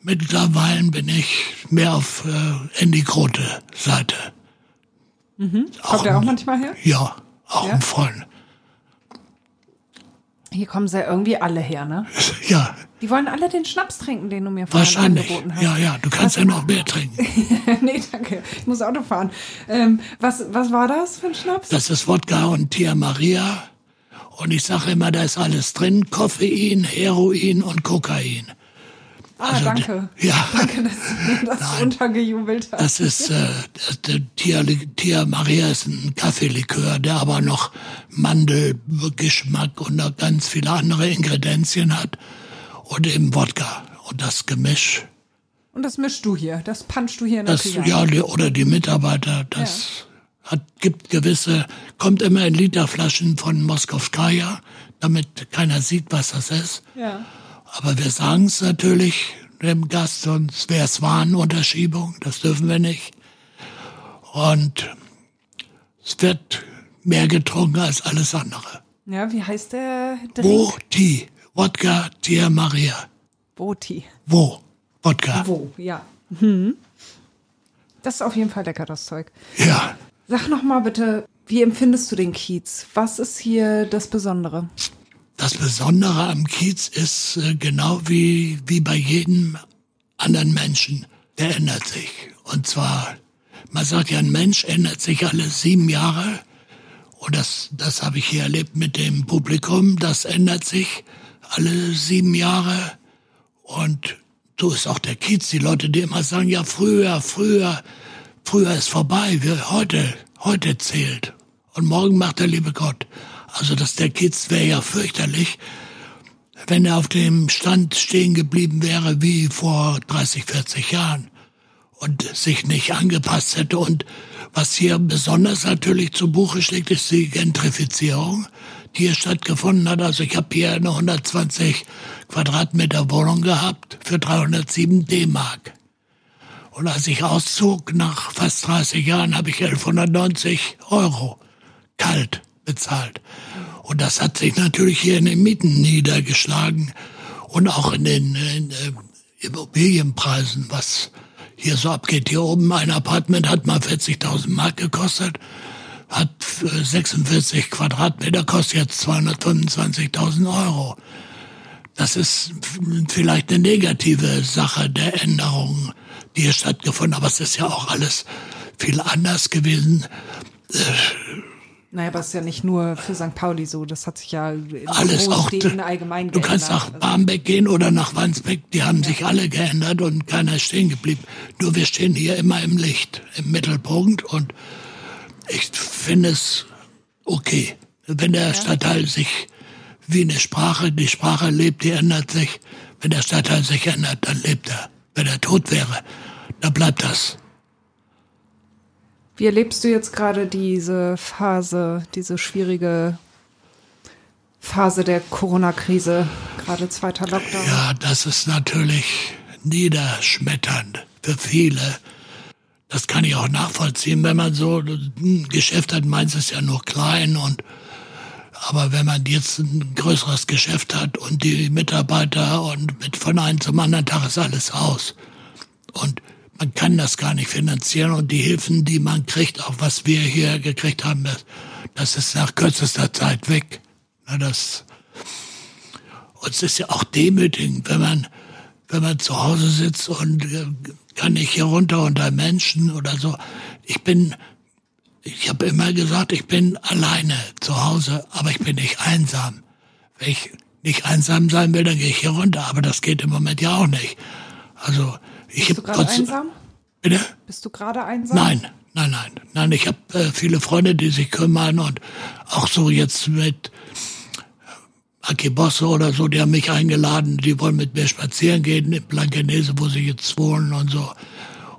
mittlerweile bin ich mehr auf äh, Andy Grote Seite. Mhm. Kommt er auch manchmal her? Ja. Auch ja? Freund. Hier kommen sie irgendwie alle her, ne? Ja. Die wollen alle den Schnaps trinken, den du mir vorhin Wahrscheinlich. angeboten hast. Ja, ja, du kannst was, ja noch mehr trinken. nee, danke. Ich muss Auto fahren. Ähm, was, was war das für ein Schnaps? Das ist Wodka und Tia Maria. Und ich sage immer, da ist alles drin. Koffein, Heroin und Kokain. Ah, also, danke. Ja. Danke, dass du das Nein, untergejubelt hast. Das ist, äh, der Tia, Tia Maria ist ein Kaffeelikör, der aber noch Mandelgeschmack und noch ganz viele andere Ingredienzien hat. Und eben Wodka. Und das Gemisch. Und das mischst du hier, das punchst du hier in das, der Ja, die, oder die Mitarbeiter, das ja. hat, gibt gewisse, kommt immer in Literflaschen von Moskowskaja, damit keiner sieht, was das ist. Ja. Aber wir sagen es natürlich dem Gast, sonst wäre es Warnunterschiebung, das dürfen wir nicht. Und es wird mehr getrunken als alles andere. Ja, wie heißt der Drink? Wo-Ti. Wodka Tia Maria. Boti. Wo? Wodka. Wo, ja. Hm. Das ist auf jeden Fall lecker, das Zeug. Ja. Sag noch mal bitte, wie empfindest du den Kiez? Was ist hier das Besondere? Das Besondere am Kiez ist äh, genau wie, wie bei jedem anderen Menschen, der ändert sich. Und zwar, man sagt ja, ein Mensch ändert sich alle sieben Jahre. Und das, das habe ich hier erlebt mit dem Publikum. Das ändert sich alle sieben Jahre. Und so ist auch der Kiez. Die Leute, die immer sagen, ja, früher, früher, früher ist vorbei. Wir, heute, heute zählt. Und morgen macht der liebe Gott. Also, dass der Kiez wäre ja fürchterlich, wenn er auf dem Stand stehen geblieben wäre wie vor 30, 40 Jahren und sich nicht angepasst hätte. Und was hier besonders natürlich zu Buche schlägt, ist die Gentrifizierung, die hier stattgefunden hat. Also ich habe hier eine 120 Quadratmeter Wohnung gehabt für 307 D-Mark. Und als ich auszog, nach fast 30 Jahren, habe ich 1190 Euro kalt bezahlt. Und das hat sich natürlich hier in den Mieten niedergeschlagen und auch in den in, äh, Immobilienpreisen, was hier so abgeht. Hier oben ein Apartment hat mal 40.000 Mark gekostet, hat 46 Quadratmeter, kostet jetzt 225.000 Euro. Das ist vielleicht eine negative Sache der Änderungen, die hier stattgefunden haben. Aber es ist ja auch alles viel anders gewesen. Äh, naja, aber es ist ja nicht nur für St. Pauli so, das hat sich ja in alles auch, allgemein Du kannst nach geändert. Barmbek gehen oder nach Wandsbek, die haben sich alle geändert und keiner ist stehen geblieben. Nur wir stehen hier immer im Licht, im Mittelpunkt und ich finde es okay. Wenn der Stadtteil sich wie eine Sprache, die Sprache lebt, die ändert sich. Wenn der Stadtteil sich ändert, dann lebt er. Wenn er tot wäre, dann bleibt das. Wie erlebst du jetzt gerade diese Phase, diese schwierige Phase der Corona-Krise, gerade zweiter Lockdown? Ja, das ist natürlich niederschmetternd für viele. Das kann ich auch nachvollziehen, wenn man so ein Geschäft hat, meins ist ja nur klein und aber wenn man jetzt ein größeres Geschäft hat und die Mitarbeiter und mit von einem zum anderen Tag ist alles aus. Und man kann das gar nicht finanzieren und die Hilfen, die man kriegt, auch was wir hier gekriegt haben, das, das ist nach kürzester Zeit weg. Na, das, und es ist ja auch demütigend, wenn man, wenn man zu Hause sitzt und äh, kann nicht hier runter unter Menschen oder so. Ich bin, ich habe immer gesagt, ich bin alleine zu Hause, aber ich bin nicht einsam. Wenn ich nicht einsam sein will, dann gehe ich hier runter, aber das geht im Moment ja auch nicht. Also ich Bist du gerade einsam? Bitte? Bist du gerade einsam? Nein, nein, nein, nein. Ich habe äh, viele Freunde, die sich kümmern und auch so jetzt mit Aki Bosse oder so, die haben mich eingeladen, die wollen mit mir spazieren gehen in Blankenese, wo sie jetzt wohnen und so.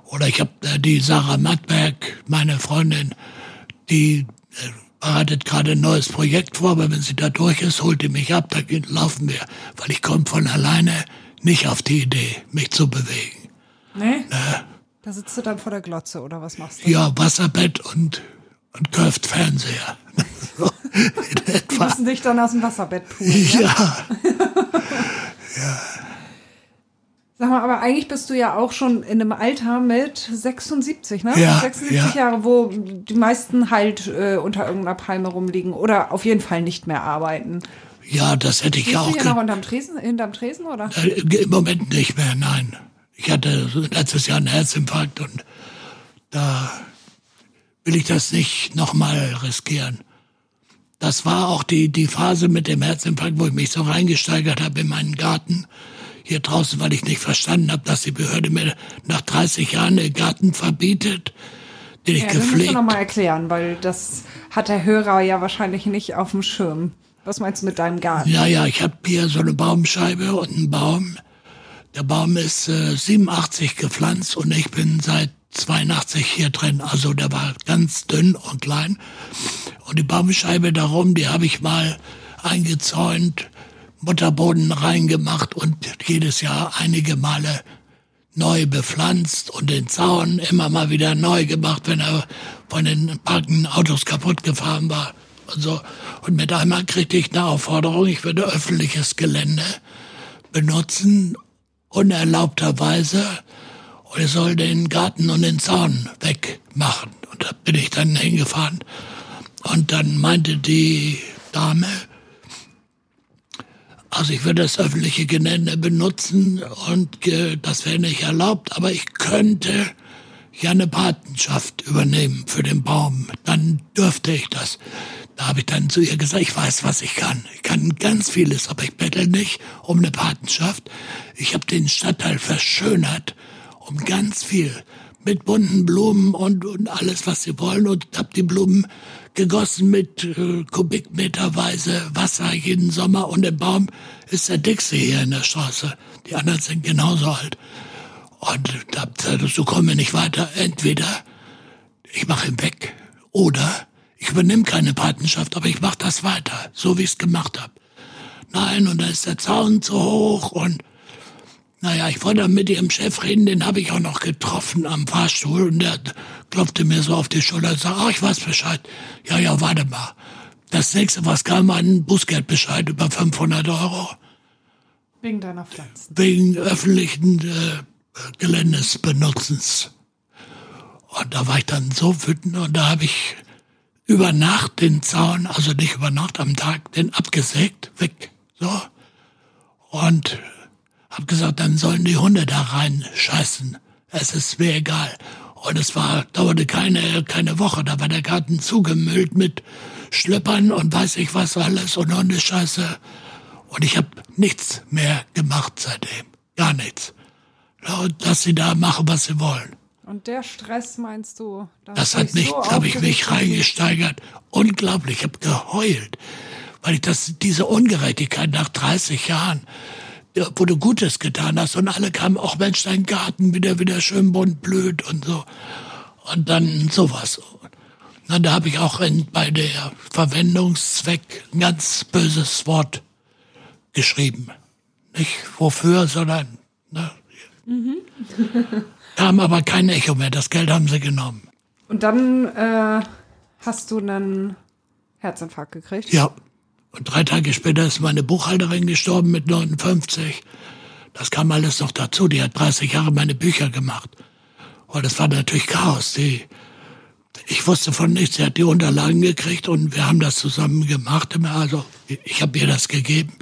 Oder ich habe äh, die Sarah Mattberg, meine Freundin, die äh, bereitet gerade ein neues Projekt vor, aber wenn sie da durch ist, holt die mich ab, da laufen wir, weil ich komme von alleine nicht auf die Idee, mich zu bewegen. Nee? Da sitzt du dann vor der Glotze oder was machst du? Ja, Wasserbett und, und Curved Fernseher. so, in Die müssen dich dann aus dem Wasserbett pulen. Ja? Ja, Sag mal, aber eigentlich bist du ja auch schon in einem Alter mit 76, ne? Ja, 76 ja. Jahre, wo die meisten halt äh, unter irgendeiner Palme rumliegen oder auf jeden Fall nicht mehr arbeiten. ja, das hätte ich Bist ja du auch hier noch unterm Tresen, hinterm Tresen oder? äh, Im Moment nicht mehr, nein. Ich hatte letztes Jahr einen Herzinfarkt und da will ich das nicht nochmal riskieren. Das war auch die, die Phase mit dem Herzinfarkt, wo ich mich so reingesteigert habe in meinen Garten hier draußen, weil ich nicht verstanden habe, dass die Behörde mir nach 30 Jahren den Garten verbietet, den ich Ja, das musst du gepflegt nochmal erklären, weil das hat der Hörer ja wahrscheinlich nicht auf dem Schirm. Was meinst du mit deinem Garten? Ja, ja, ich habe hier so eine Baumscheibe und einen Baum. Der Baum ist äh, 87 gepflanzt und ich bin seit 82 hier drin. Also der war ganz dünn und klein. Und die Baumscheibe darum, die habe ich mal eingezäunt, Mutterboden reingemacht und jedes Jahr einige Male neu bepflanzt und den Zaun immer mal wieder neu gemacht, wenn er von den parkenden Autos kaputt gefahren war. und so. Und mit einmal kriegte ich eine Aufforderung, ich würde öffentliches Gelände benutzen, unerlaubterweise. Und ich soll den Garten und den Zaun wegmachen. Und da bin ich dann hingefahren. Und dann meinte die Dame, also ich würde das öffentliche Gelände benutzen und das wäre nicht erlaubt, aber ich könnte ja eine Patenschaft übernehmen für den Baum. Dann dürfte ich das. Da habe ich dann zu ihr gesagt, ich weiß, was ich kann. Ich kann ganz vieles, aber ich bettel nicht um eine Patenschaft. Ich habe den Stadtteil verschönert um ganz viel mit bunten Blumen und, und alles, was sie wollen und habe die Blumen gegossen mit äh, Kubikmeterweise Wasser jeden Sommer und der Baum ist der dickste hier in der Straße. Die anderen sind genauso alt. Und da so kommen wir nicht weiter. Entweder ich mache ihn weg oder ich übernehme keine Patenschaft, aber ich mache das weiter, so wie ich es gemacht habe. Nein, und da ist der Zaun zu hoch und naja, ich wollte mit ihrem Chef reden, den habe ich auch noch getroffen am Fahrstuhl und der klopfte mir so auf die Schulter und sagte, ach, ich weiß Bescheid. Ja, ja, warte mal. Das nächste, was kam, war ein Bußgeldbescheid über 500 Euro. Wegen deiner Pflanzen. Wegen öffentlichen äh, Geländesbenutzens. Und da war ich dann so wütend und da habe ich über Nacht den Zaun, also nicht über Nacht, am Tag, den abgesägt, weg, so. Und hab gesagt, dann sollen die Hunde da rein scheißen. Es ist mir egal. Und es war, dauerte keine, keine Woche, da war der Garten zugemüllt mit Schlöppern und weiß ich was alles und Hundescheiße. Und ich habe nichts mehr gemacht seitdem. Gar nichts. Dass sie da machen, was sie wollen. Und der Stress meinst du? Das hat mich, so habe ich mich reingesteigert. Unglaublich, ich habe geheult, weil ich das diese Ungerechtigkeit nach 30 Jahren wo du Gutes getan hast und alle kamen, auch Mensch, dein Garten wieder wieder schön bunt blüht und so. Und dann sowas. Und da habe ich auch in, bei der Verwendungszweck ein ganz böses Wort geschrieben. Nicht wofür, sondern ne, mhm. kam aber kein Echo mehr. Das Geld haben sie genommen. Und dann äh, hast du einen Herzinfarkt gekriegt? Ja. Und drei Tage später ist meine Buchhalterin gestorben mit 59. Das kam alles noch dazu. Die hat 30 Jahre meine Bücher gemacht. Und das war natürlich Chaos. Die, ich wusste von nichts. Sie hat die Unterlagen gekriegt und wir haben das zusammen gemacht. Also ich habe ihr das gegeben,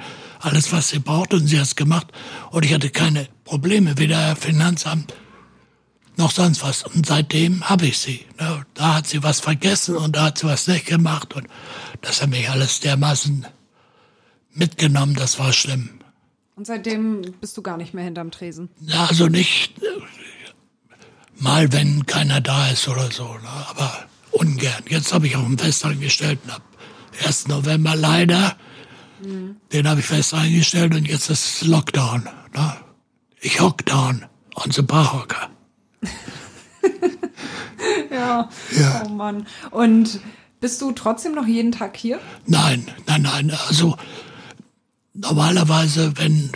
alles was sie braucht und sie hat es gemacht. Und ich hatte keine Probleme, weder Finanzamt noch sonst was. Und seitdem habe ich sie. Da hat sie was vergessen und da hat sie was nicht gemacht. Und das hat mich alles dermaßen mitgenommen, das war schlimm. Und seitdem bist du gar nicht mehr hinterm Tresen? Ja, also nicht mal, wenn keiner da ist oder so, ne? aber ungern. Jetzt habe ich auch einen Festangestellten ab 1. November leider. Mhm. Den habe ich fest eingestellt und jetzt ist Lockdown. Ne? Ich hock down on the Barhocker. ja. ja. Oh Mann. Und bist du trotzdem noch jeden Tag hier? Nein, nein, nein. Also normalerweise, wenn,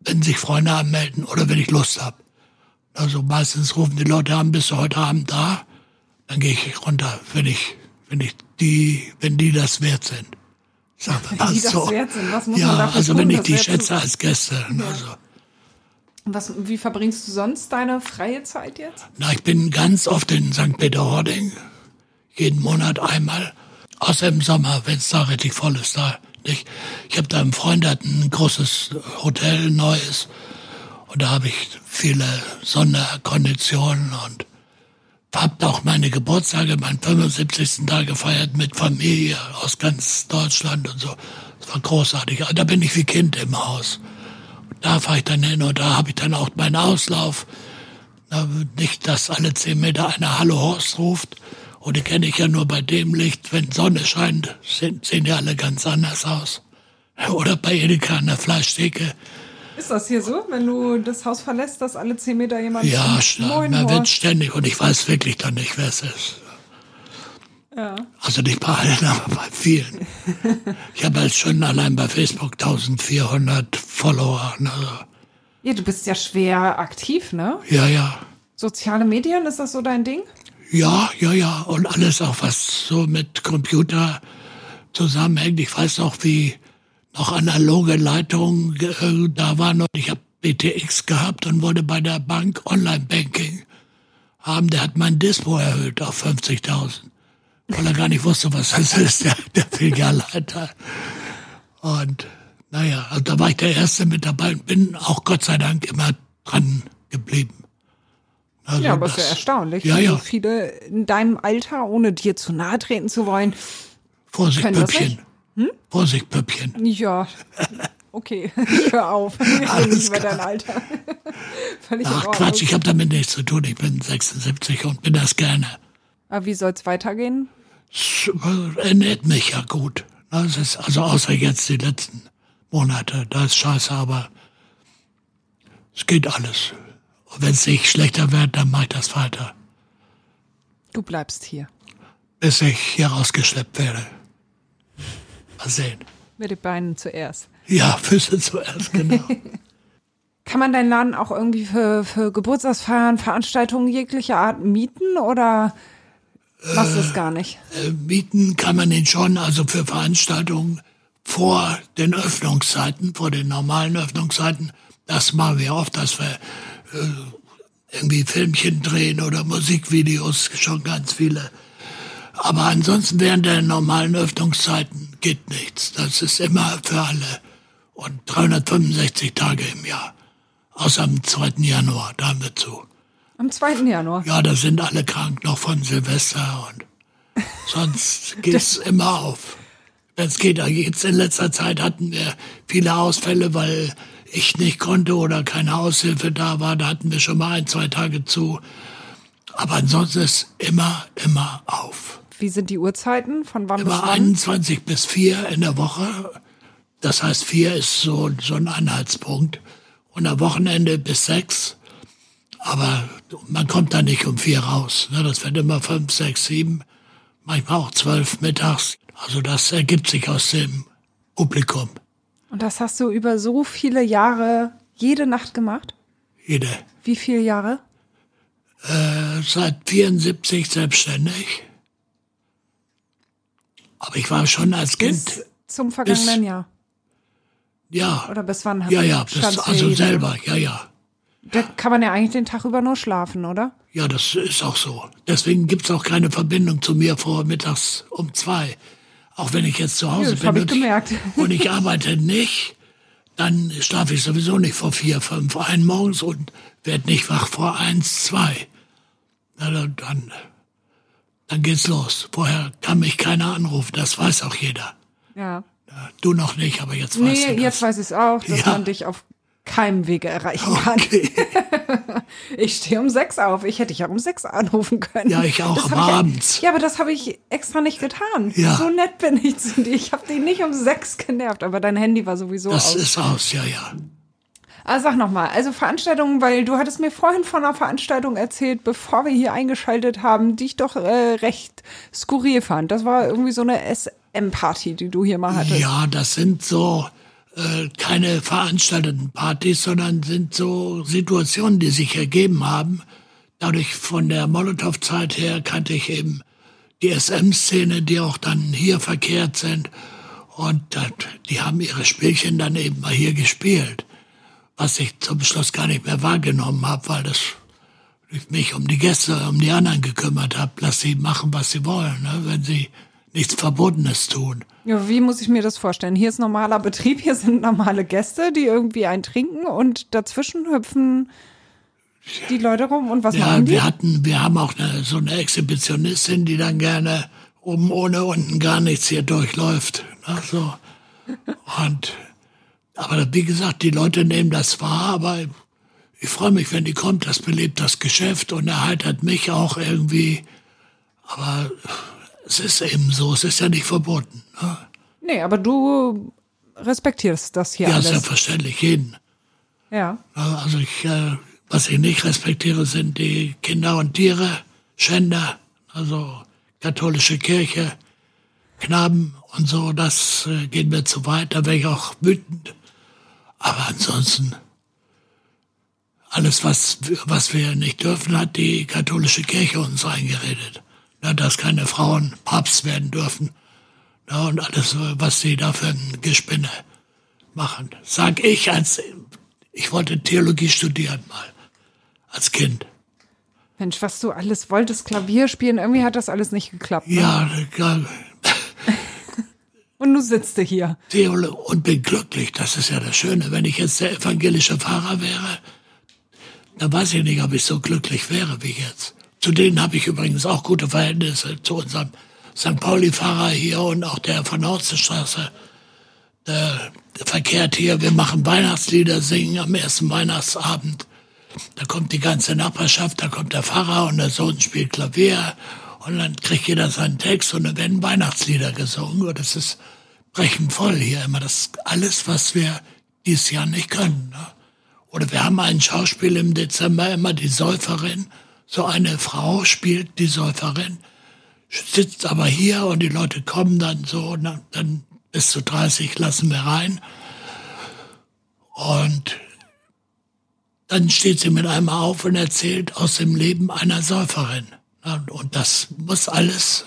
wenn sich Freunde anmelden oder wenn ich Lust habe. Also meistens rufen die Leute an, bist du heute Abend da? Dann gehe ich runter, wenn ich, wenn ich die, wenn die das wert sind. Sag, was die das so. wert sind, was muss ja, man dafür also tun, wenn ich die schätze als Gäste. Ja. Also. Was, wie verbringst du sonst deine freie Zeit jetzt? Na, ich bin ganz oft in St. Peter-Ording. Jeden Monat einmal. Außer im Sommer, wenn es da richtig voll ist. Da nicht. Ich habe da einen Freund, der hat ein großes Hotel, neues. Und da habe ich viele Sonderkonditionen und habe auch meine Geburtstage, meinen 75. Tag gefeiert mit Familie aus ganz Deutschland und so. Das war großartig. Da bin ich wie Kind im Haus da fahre ich dann hin und da habe ich dann auch meinen Auslauf. Nicht, dass alle zehn Meter einer Hallo Horst ruft. Und die kenne ich ja nur bei dem Licht, wenn Sonne scheint, sehen, sehen die alle ganz anders aus. Oder bei Edeka an der Fleischtheke. Ist das hier so, wenn du das Haus verlässt, dass alle zehn Meter jemand Ja, man wird ständig und ich weiß wirklich dann nicht, wer es ist. Ja. Also nicht bei allen, aber bei vielen. ich habe jetzt schon allein bei Facebook 1400 Follower. Ne? Ja, du bist ja schwer aktiv, ne? Ja, ja. Soziale Medien, ist das so dein Ding? Ja, ja, ja. Und alles auch, was so mit Computer zusammenhängt. Ich weiß noch, wie noch analoge Leitungen äh, da waren. Und ich habe BTX gehabt und wollte bei der Bank Online-Banking haben. Der hat mein Dispo erhöht auf 50.000, weil er gar nicht wusste, was das ist, der, der Filialleiter. Und naja, also da war ich der Erste mit dabei und bin auch Gott sei Dank immer dran geblieben. Also ja, aber das, ist ja erstaunlich. Ja, ja. So viele in deinem Alter, ohne dir zu nahe treten zu wollen. Vorsicht, Püppchen. Hm? Vorsicht, Püppchen. Ja. Okay, ich hör auf. Ich bin nicht mehr dein Alter. Völlig Ach Quatsch, ich habe damit nichts zu tun. Ich bin 76 und bin das gerne. Aber wie soll's weitergehen? Es ernährt mich ja gut. Das ist also außer jetzt die letzten Monate. Da ist scheiße, aber es geht alles. Und wenn es nicht schlechter wird, dann mache ich das weiter. Du bleibst hier. Bis ich hier rausgeschleppt werde. Mal sehen. Mit den Beinen zuerst. Ja, Füße zuerst, genau. Kann man deinen Laden auch irgendwie für, für Geburtstagsfeiern, Veranstaltungen jeglicher Art mieten oder machst du es gar nicht? Äh, mieten kann man den schon, also für Veranstaltungen vor den Öffnungszeiten, vor den normalen Öffnungszeiten. Das machen wir oft, dass wir äh, irgendwie Filmchen drehen oder Musikvideos, schon ganz viele. Aber ansonsten während der normalen Öffnungszeiten geht nichts. Das ist immer für alle. Und 365 Tage im Jahr. Außer am 2. Januar, da haben wir zu. Am 2. Januar? Ja, da sind alle krank noch von Silvester und sonst geht's immer auf. Das geht. Jetzt in letzter Zeit hatten wir viele Ausfälle, weil ich nicht konnte oder keine Aushilfe da war. Da hatten wir schon mal ein, zwei Tage zu. Aber ansonsten ist immer, immer auf. Wie sind die Uhrzeiten? Von wann immer bis wann? 21 bis 4 in der Woche. Das heißt, 4 ist so, so ein Anhaltspunkt. Und am Wochenende bis 6. Aber man kommt da nicht um 4 raus. Ne? Das wird immer 5, 6, 7. Manchmal auch 12 mittags. Also das ergibt sich aus dem Publikum. Und das hast du über so viele Jahre jede Nacht gemacht? Jede. Wie viele Jahre? Äh, seit 74 selbstständig. Aber ich war schon als bis Kind. Zum vergangenen bis, Jahr. Ja. Oder bis wann hast Ja, ja, bis, also selber, ja, ja. Da kann man ja eigentlich den Tag über nur schlafen, oder? Ja, das ist auch so. Deswegen gibt's auch keine Verbindung zu mir vor mittags um zwei. Auch wenn ich jetzt zu Hause ja, bin und ich, und ich arbeite nicht, dann schlafe ich sowieso nicht vor vier, fünf ein morgens und werde nicht wach vor eins, zwei. Na, dann, dann, dann geht's los. Vorher kann mich keiner anrufen, das weiß auch jeder. Ja. Du noch nicht, aber jetzt weißt nee, du das. jetzt weiß ich es auch, dass ja. man dich auf keinem Wege erreichen okay. kann. ich stehe um sechs auf. Ich hätte dich auch um sechs anrufen können. Ja, ich auch, abends. Ja, aber das habe ich extra nicht getan. Ja. So nett bin ich zu dir. Ich habe dich nicht um sechs genervt, aber dein Handy war sowieso das aus. Das ist aus, ja, ja. Also sag nochmal, also Veranstaltungen, weil du hattest mir vorhin von einer Veranstaltung erzählt, bevor wir hier eingeschaltet haben, die ich doch äh, recht skurril fand. Das war irgendwie so eine SM-Party, die du hier mal hattest. Ja, das sind so keine veranstalteten Partys, sondern sind so Situationen, die sich ergeben haben. Dadurch von der Molotow-Zeit her kannte ich eben die SM-Szene, die auch dann hier verkehrt sind. Und die haben ihre Spielchen dann eben mal hier gespielt. Was ich zum Schluss gar nicht mehr wahrgenommen habe, weil das ich mich um die Gäste, um die anderen gekümmert habe. Lass sie machen, was sie wollen, ne? wenn sie nichts Verbotenes tun. Ja, wie muss ich mir das vorstellen? Hier ist normaler Betrieb, hier sind normale Gäste, die irgendwie einen trinken und dazwischen hüpfen die Leute rum und was ja, machen die? Wir hatten, wir haben auch eine, so eine Exhibitionistin, die dann gerne oben ohne unten gar nichts hier durchläuft. Ne, so. Und, aber wie gesagt, die Leute nehmen das wahr, aber ich freue mich, wenn die kommt, das belebt das Geschäft und erheitert mich auch irgendwie. Aber es ist eben so, es ist ja nicht verboten. Ne? Nee, aber du respektierst das hier ja, alles. Ja, selbstverständlich, jeden. Ja. Also ich, äh, was ich nicht respektiere, sind die Kinder und Tiere, Schänder, also katholische Kirche, Knaben und so, das äh, geht mir zu weit, da wäre ich auch wütend. Aber ansonsten, alles, was, was wir nicht dürfen, hat die katholische Kirche uns eingeredet dass keine Frauen Papst werden dürfen. Ja, und alles, was sie da für ein Gespinne machen. Sag ich als, ich wollte Theologie studieren mal, als Kind. Mensch, was du alles wolltest, Klavier spielen, irgendwie hat das alles nicht geklappt. Ne? Ja, ja, Und du sitzt du hier. Theolo und bin glücklich. Das ist ja das Schöne. Wenn ich jetzt der evangelische Pfarrer wäre, dann weiß ich nicht, ob ich so glücklich wäre wie jetzt. Zu denen habe ich übrigens auch gute Verhältnisse. Zu unserem St. Pauli-Pfarrer hier und auch der von Horstenstraße. Der, der verkehrt hier. Wir machen Weihnachtslieder singen am ersten Weihnachtsabend. Da kommt die ganze Nachbarschaft, da kommt der Pfarrer und der Sohn spielt Klavier und dann kriegt jeder seinen Text und dann werden Weihnachtslieder gesungen. Und das ist brechend voll hier immer. Das alles, was wir dieses Jahr nicht können. Ne? Oder wir haben ein Schauspiel im Dezember immer die Säuferin. So eine Frau spielt die Säuferin, sitzt aber hier und die Leute kommen dann so, dann bis zu 30 lassen wir rein. Und dann steht sie mit einem auf und erzählt aus dem Leben einer Säuferin. Und das muss alles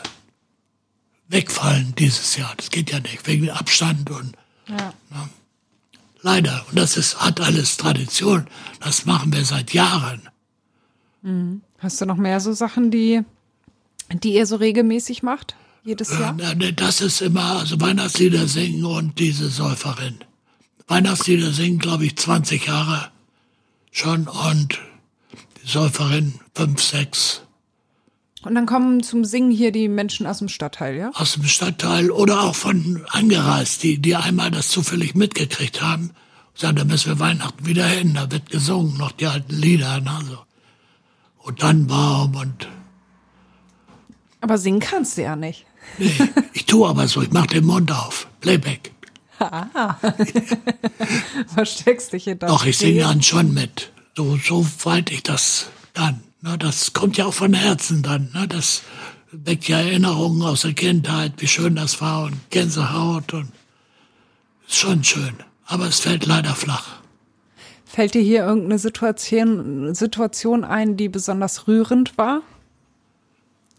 wegfallen dieses Jahr. Das geht ja nicht, wegen Abstand und ja. Leider. Und das ist, hat alles Tradition. Das machen wir seit Jahren. Mhm. Hast du noch mehr so Sachen, die, die ihr so regelmäßig macht? Jedes Jahr? Äh, das ist immer, also Weihnachtslieder singen und diese Säuferin. Weihnachtslieder singen, glaube ich, 20 Jahre schon und die Säuferin fünf, sechs. Und dann kommen zum Singen hier die Menschen aus dem Stadtteil, ja? Aus dem Stadtteil oder auch von angereist, die, die einmal das zufällig mitgekriegt haben. Sagen, da müssen wir Weihnachten wieder hin, da wird gesungen, noch die alten Lieder. Ne? Und dann Baum und. Aber singen kannst du ja nicht. Nee, ich tue aber so, ich mach den Mund auf. Playback. Ah. Versteckst dich hinter. Doch, ich singe dann schon mit. So, so weit ich das kann. Na, das kommt ja auch von Herzen dann. Ne? Das weckt ja Erinnerungen aus der Kindheit, wie schön das war und Gänsehaut und ist schon schön. Aber es fällt leider flach. Fällt dir hier irgendeine Situation, Situation ein, die besonders rührend war?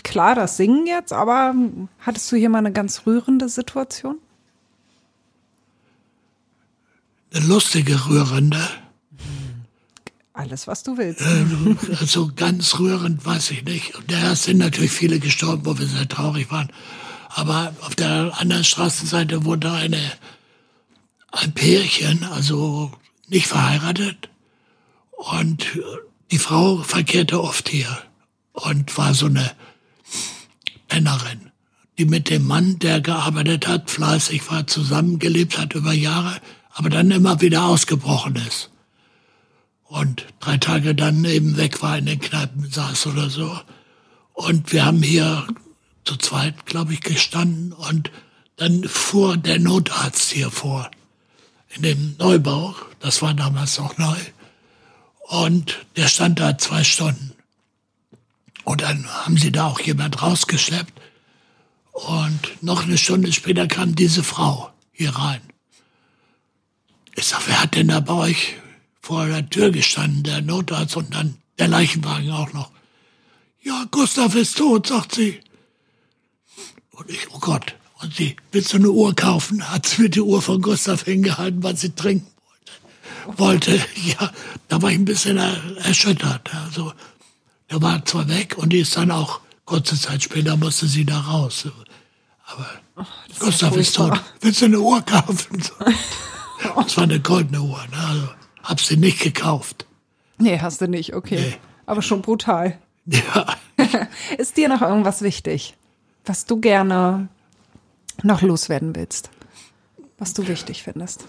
Klar, das Singen jetzt, aber hattest du hier mal eine ganz rührende Situation? Eine lustige, rührende. Alles, was du willst. Äh, also ganz rührend weiß ich nicht. Und da sind natürlich viele gestorben, wo wir sehr traurig waren. Aber auf der anderen Straßenseite wurde eine, ein Pärchen, also nicht verheiratet. Und die Frau verkehrte oft hier und war so eine Pennerin, die mit dem Mann, der gearbeitet hat, fleißig war, zusammengelebt hat über Jahre, aber dann immer wieder ausgebrochen ist und drei Tage dann eben weg war, in den Kneipen saß oder so. Und wir haben hier zu zweit, glaube ich, gestanden und dann fuhr der Notarzt hier vor, in dem Neubau, das war damals noch neu, und der stand da zwei Stunden. Und dann haben sie da auch jemand rausgeschleppt und noch eine Stunde später kam diese Frau hier rein. Ich sag, wer hat denn da bei euch vor der Tür gestanden, der Notarzt und dann der Leichenwagen auch noch. Ja, Gustav ist tot, sagt sie. Und ich, oh Gott. Und sie, willst du eine Uhr kaufen? Hat sie mir die Uhr von Gustav hingehalten, weil sie trinken wollte. Wollte, ja, da war ich ein bisschen erschüttert. Also, der war zwar weg und die ist dann auch, kurze Zeit später musste sie da raus. Aber oh, Gustav ist, ist tot. Willst du eine Uhr kaufen? Das war eine goldene Uhr. Ne? Also, hab sie nicht gekauft. Nee, hast du nicht, okay. Nee. Aber schon brutal. Ja. Ist dir noch irgendwas wichtig, was du gerne noch loswerden willst? Was du wichtig findest?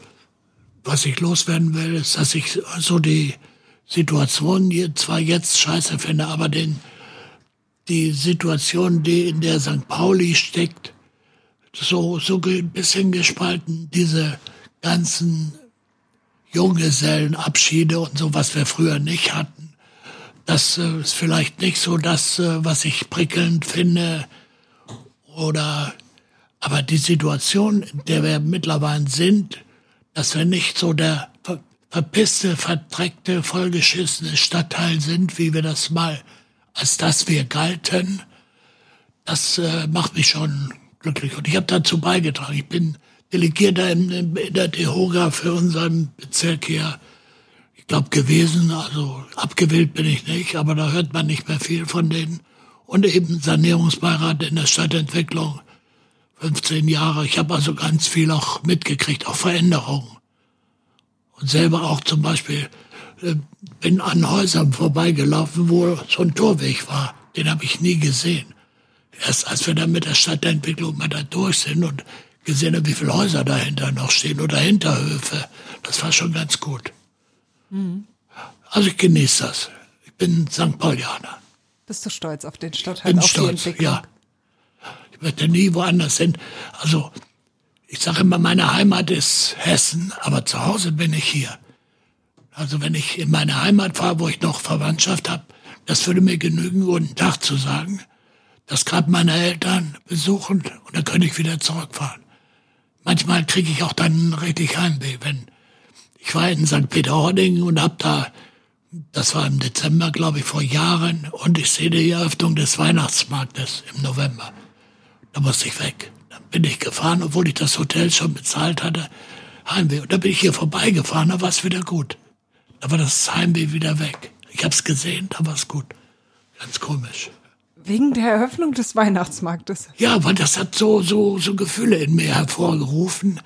Was ich loswerden will, ist, dass ich so die Situation hier zwar jetzt scheiße finde, aber den, die Situation, die in der St. Pauli steckt, so, so ein bisschen gespalten, diese ganzen Junggesellenabschiede und so, was wir früher nicht hatten. Das äh, ist vielleicht nicht so das, äh, was ich prickelnd finde. Oder, aber die Situation, in der wir mittlerweile sind, dass wir nicht so der ver verpisste, verdreckte, vollgeschissene Stadtteil sind, wie wir das mal, als dass wir galten, das äh, macht mich schon glücklich. Und ich habe dazu beigetragen. Ich bin Delegierter in, in der DEHOGA für unseren Bezirk hier, ich glaube, gewesen. Also abgewählt bin ich nicht, aber da hört man nicht mehr viel von denen. Und eben Sanierungsbeirat in der Stadtentwicklung. 15 Jahre. Ich habe also ganz viel auch mitgekriegt, auch Veränderungen. Und selber auch zum Beispiel äh, bin an Häusern vorbeigelaufen, wo so ein Torweg war. Den habe ich nie gesehen. Erst als wir dann mit der Stadtentwicklung mal da durch sind und gesehen haben, wie viele Häuser dahinter noch stehen oder Hinterhöfe, das war schon ganz gut. Mhm. Also ich genieße das. Ich bin St. Paulianer. Bist du stolz auf den Stadtteil, bin auf stolz, die Entwicklung? Ja. Ich möchte nie woanders hin. Also ich sage immer, meine Heimat ist Hessen, aber zu Hause bin ich hier. Also wenn ich in meine Heimat fahre, wo ich noch Verwandtschaft habe, das würde mir genügen, guten Tag zu sagen, das Grab meiner Eltern besuchen und dann könnte ich wieder zurückfahren. Manchmal kriege ich auch dann richtig Heimweh, wenn ich war in St. Peter-Ording und hab da, das war im Dezember, glaube ich, vor Jahren, und ich sehe die Eröffnung des Weihnachtsmarktes im November. Da musste ich weg. Dann bin ich gefahren, obwohl ich das Hotel schon bezahlt hatte, Heimweh. Und da bin ich hier vorbeigefahren, da war es wieder gut. Da war das Heimweh wieder weg. Ich habe es gesehen, da war es gut. Ganz komisch. Wegen der Eröffnung des Weihnachtsmarktes. Ja, weil das hat so, so, so Gefühle in mir hervorgerufen.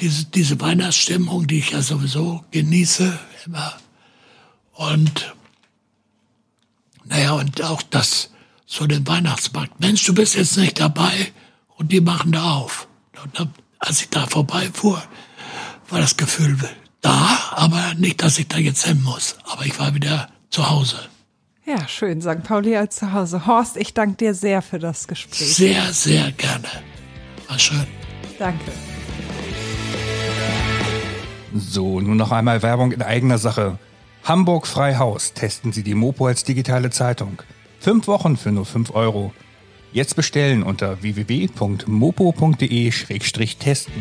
Diese, diese Weihnachtsstimmung, die ich ja sowieso genieße, immer. Und, naja, und auch das, so den Weihnachtsmarkt. Mensch, du bist jetzt nicht dabei und die machen da auf. Und dann, als ich da vorbeifuhr, war das Gefühl da, aber nicht, dass ich da jetzt hin muss. Aber ich war wieder zu Hause. Ja, schön, St. Pauli als zu Hause. Horst, ich danke dir sehr für das Gespräch. Sehr, sehr gerne. War schön. Danke. So, nun noch einmal Werbung in eigener Sache. Hamburg Freihaus testen Sie die Mopo als digitale Zeitung. Fünf Wochen für nur fünf Euro. Jetzt bestellen unter www.mopo.de-testen.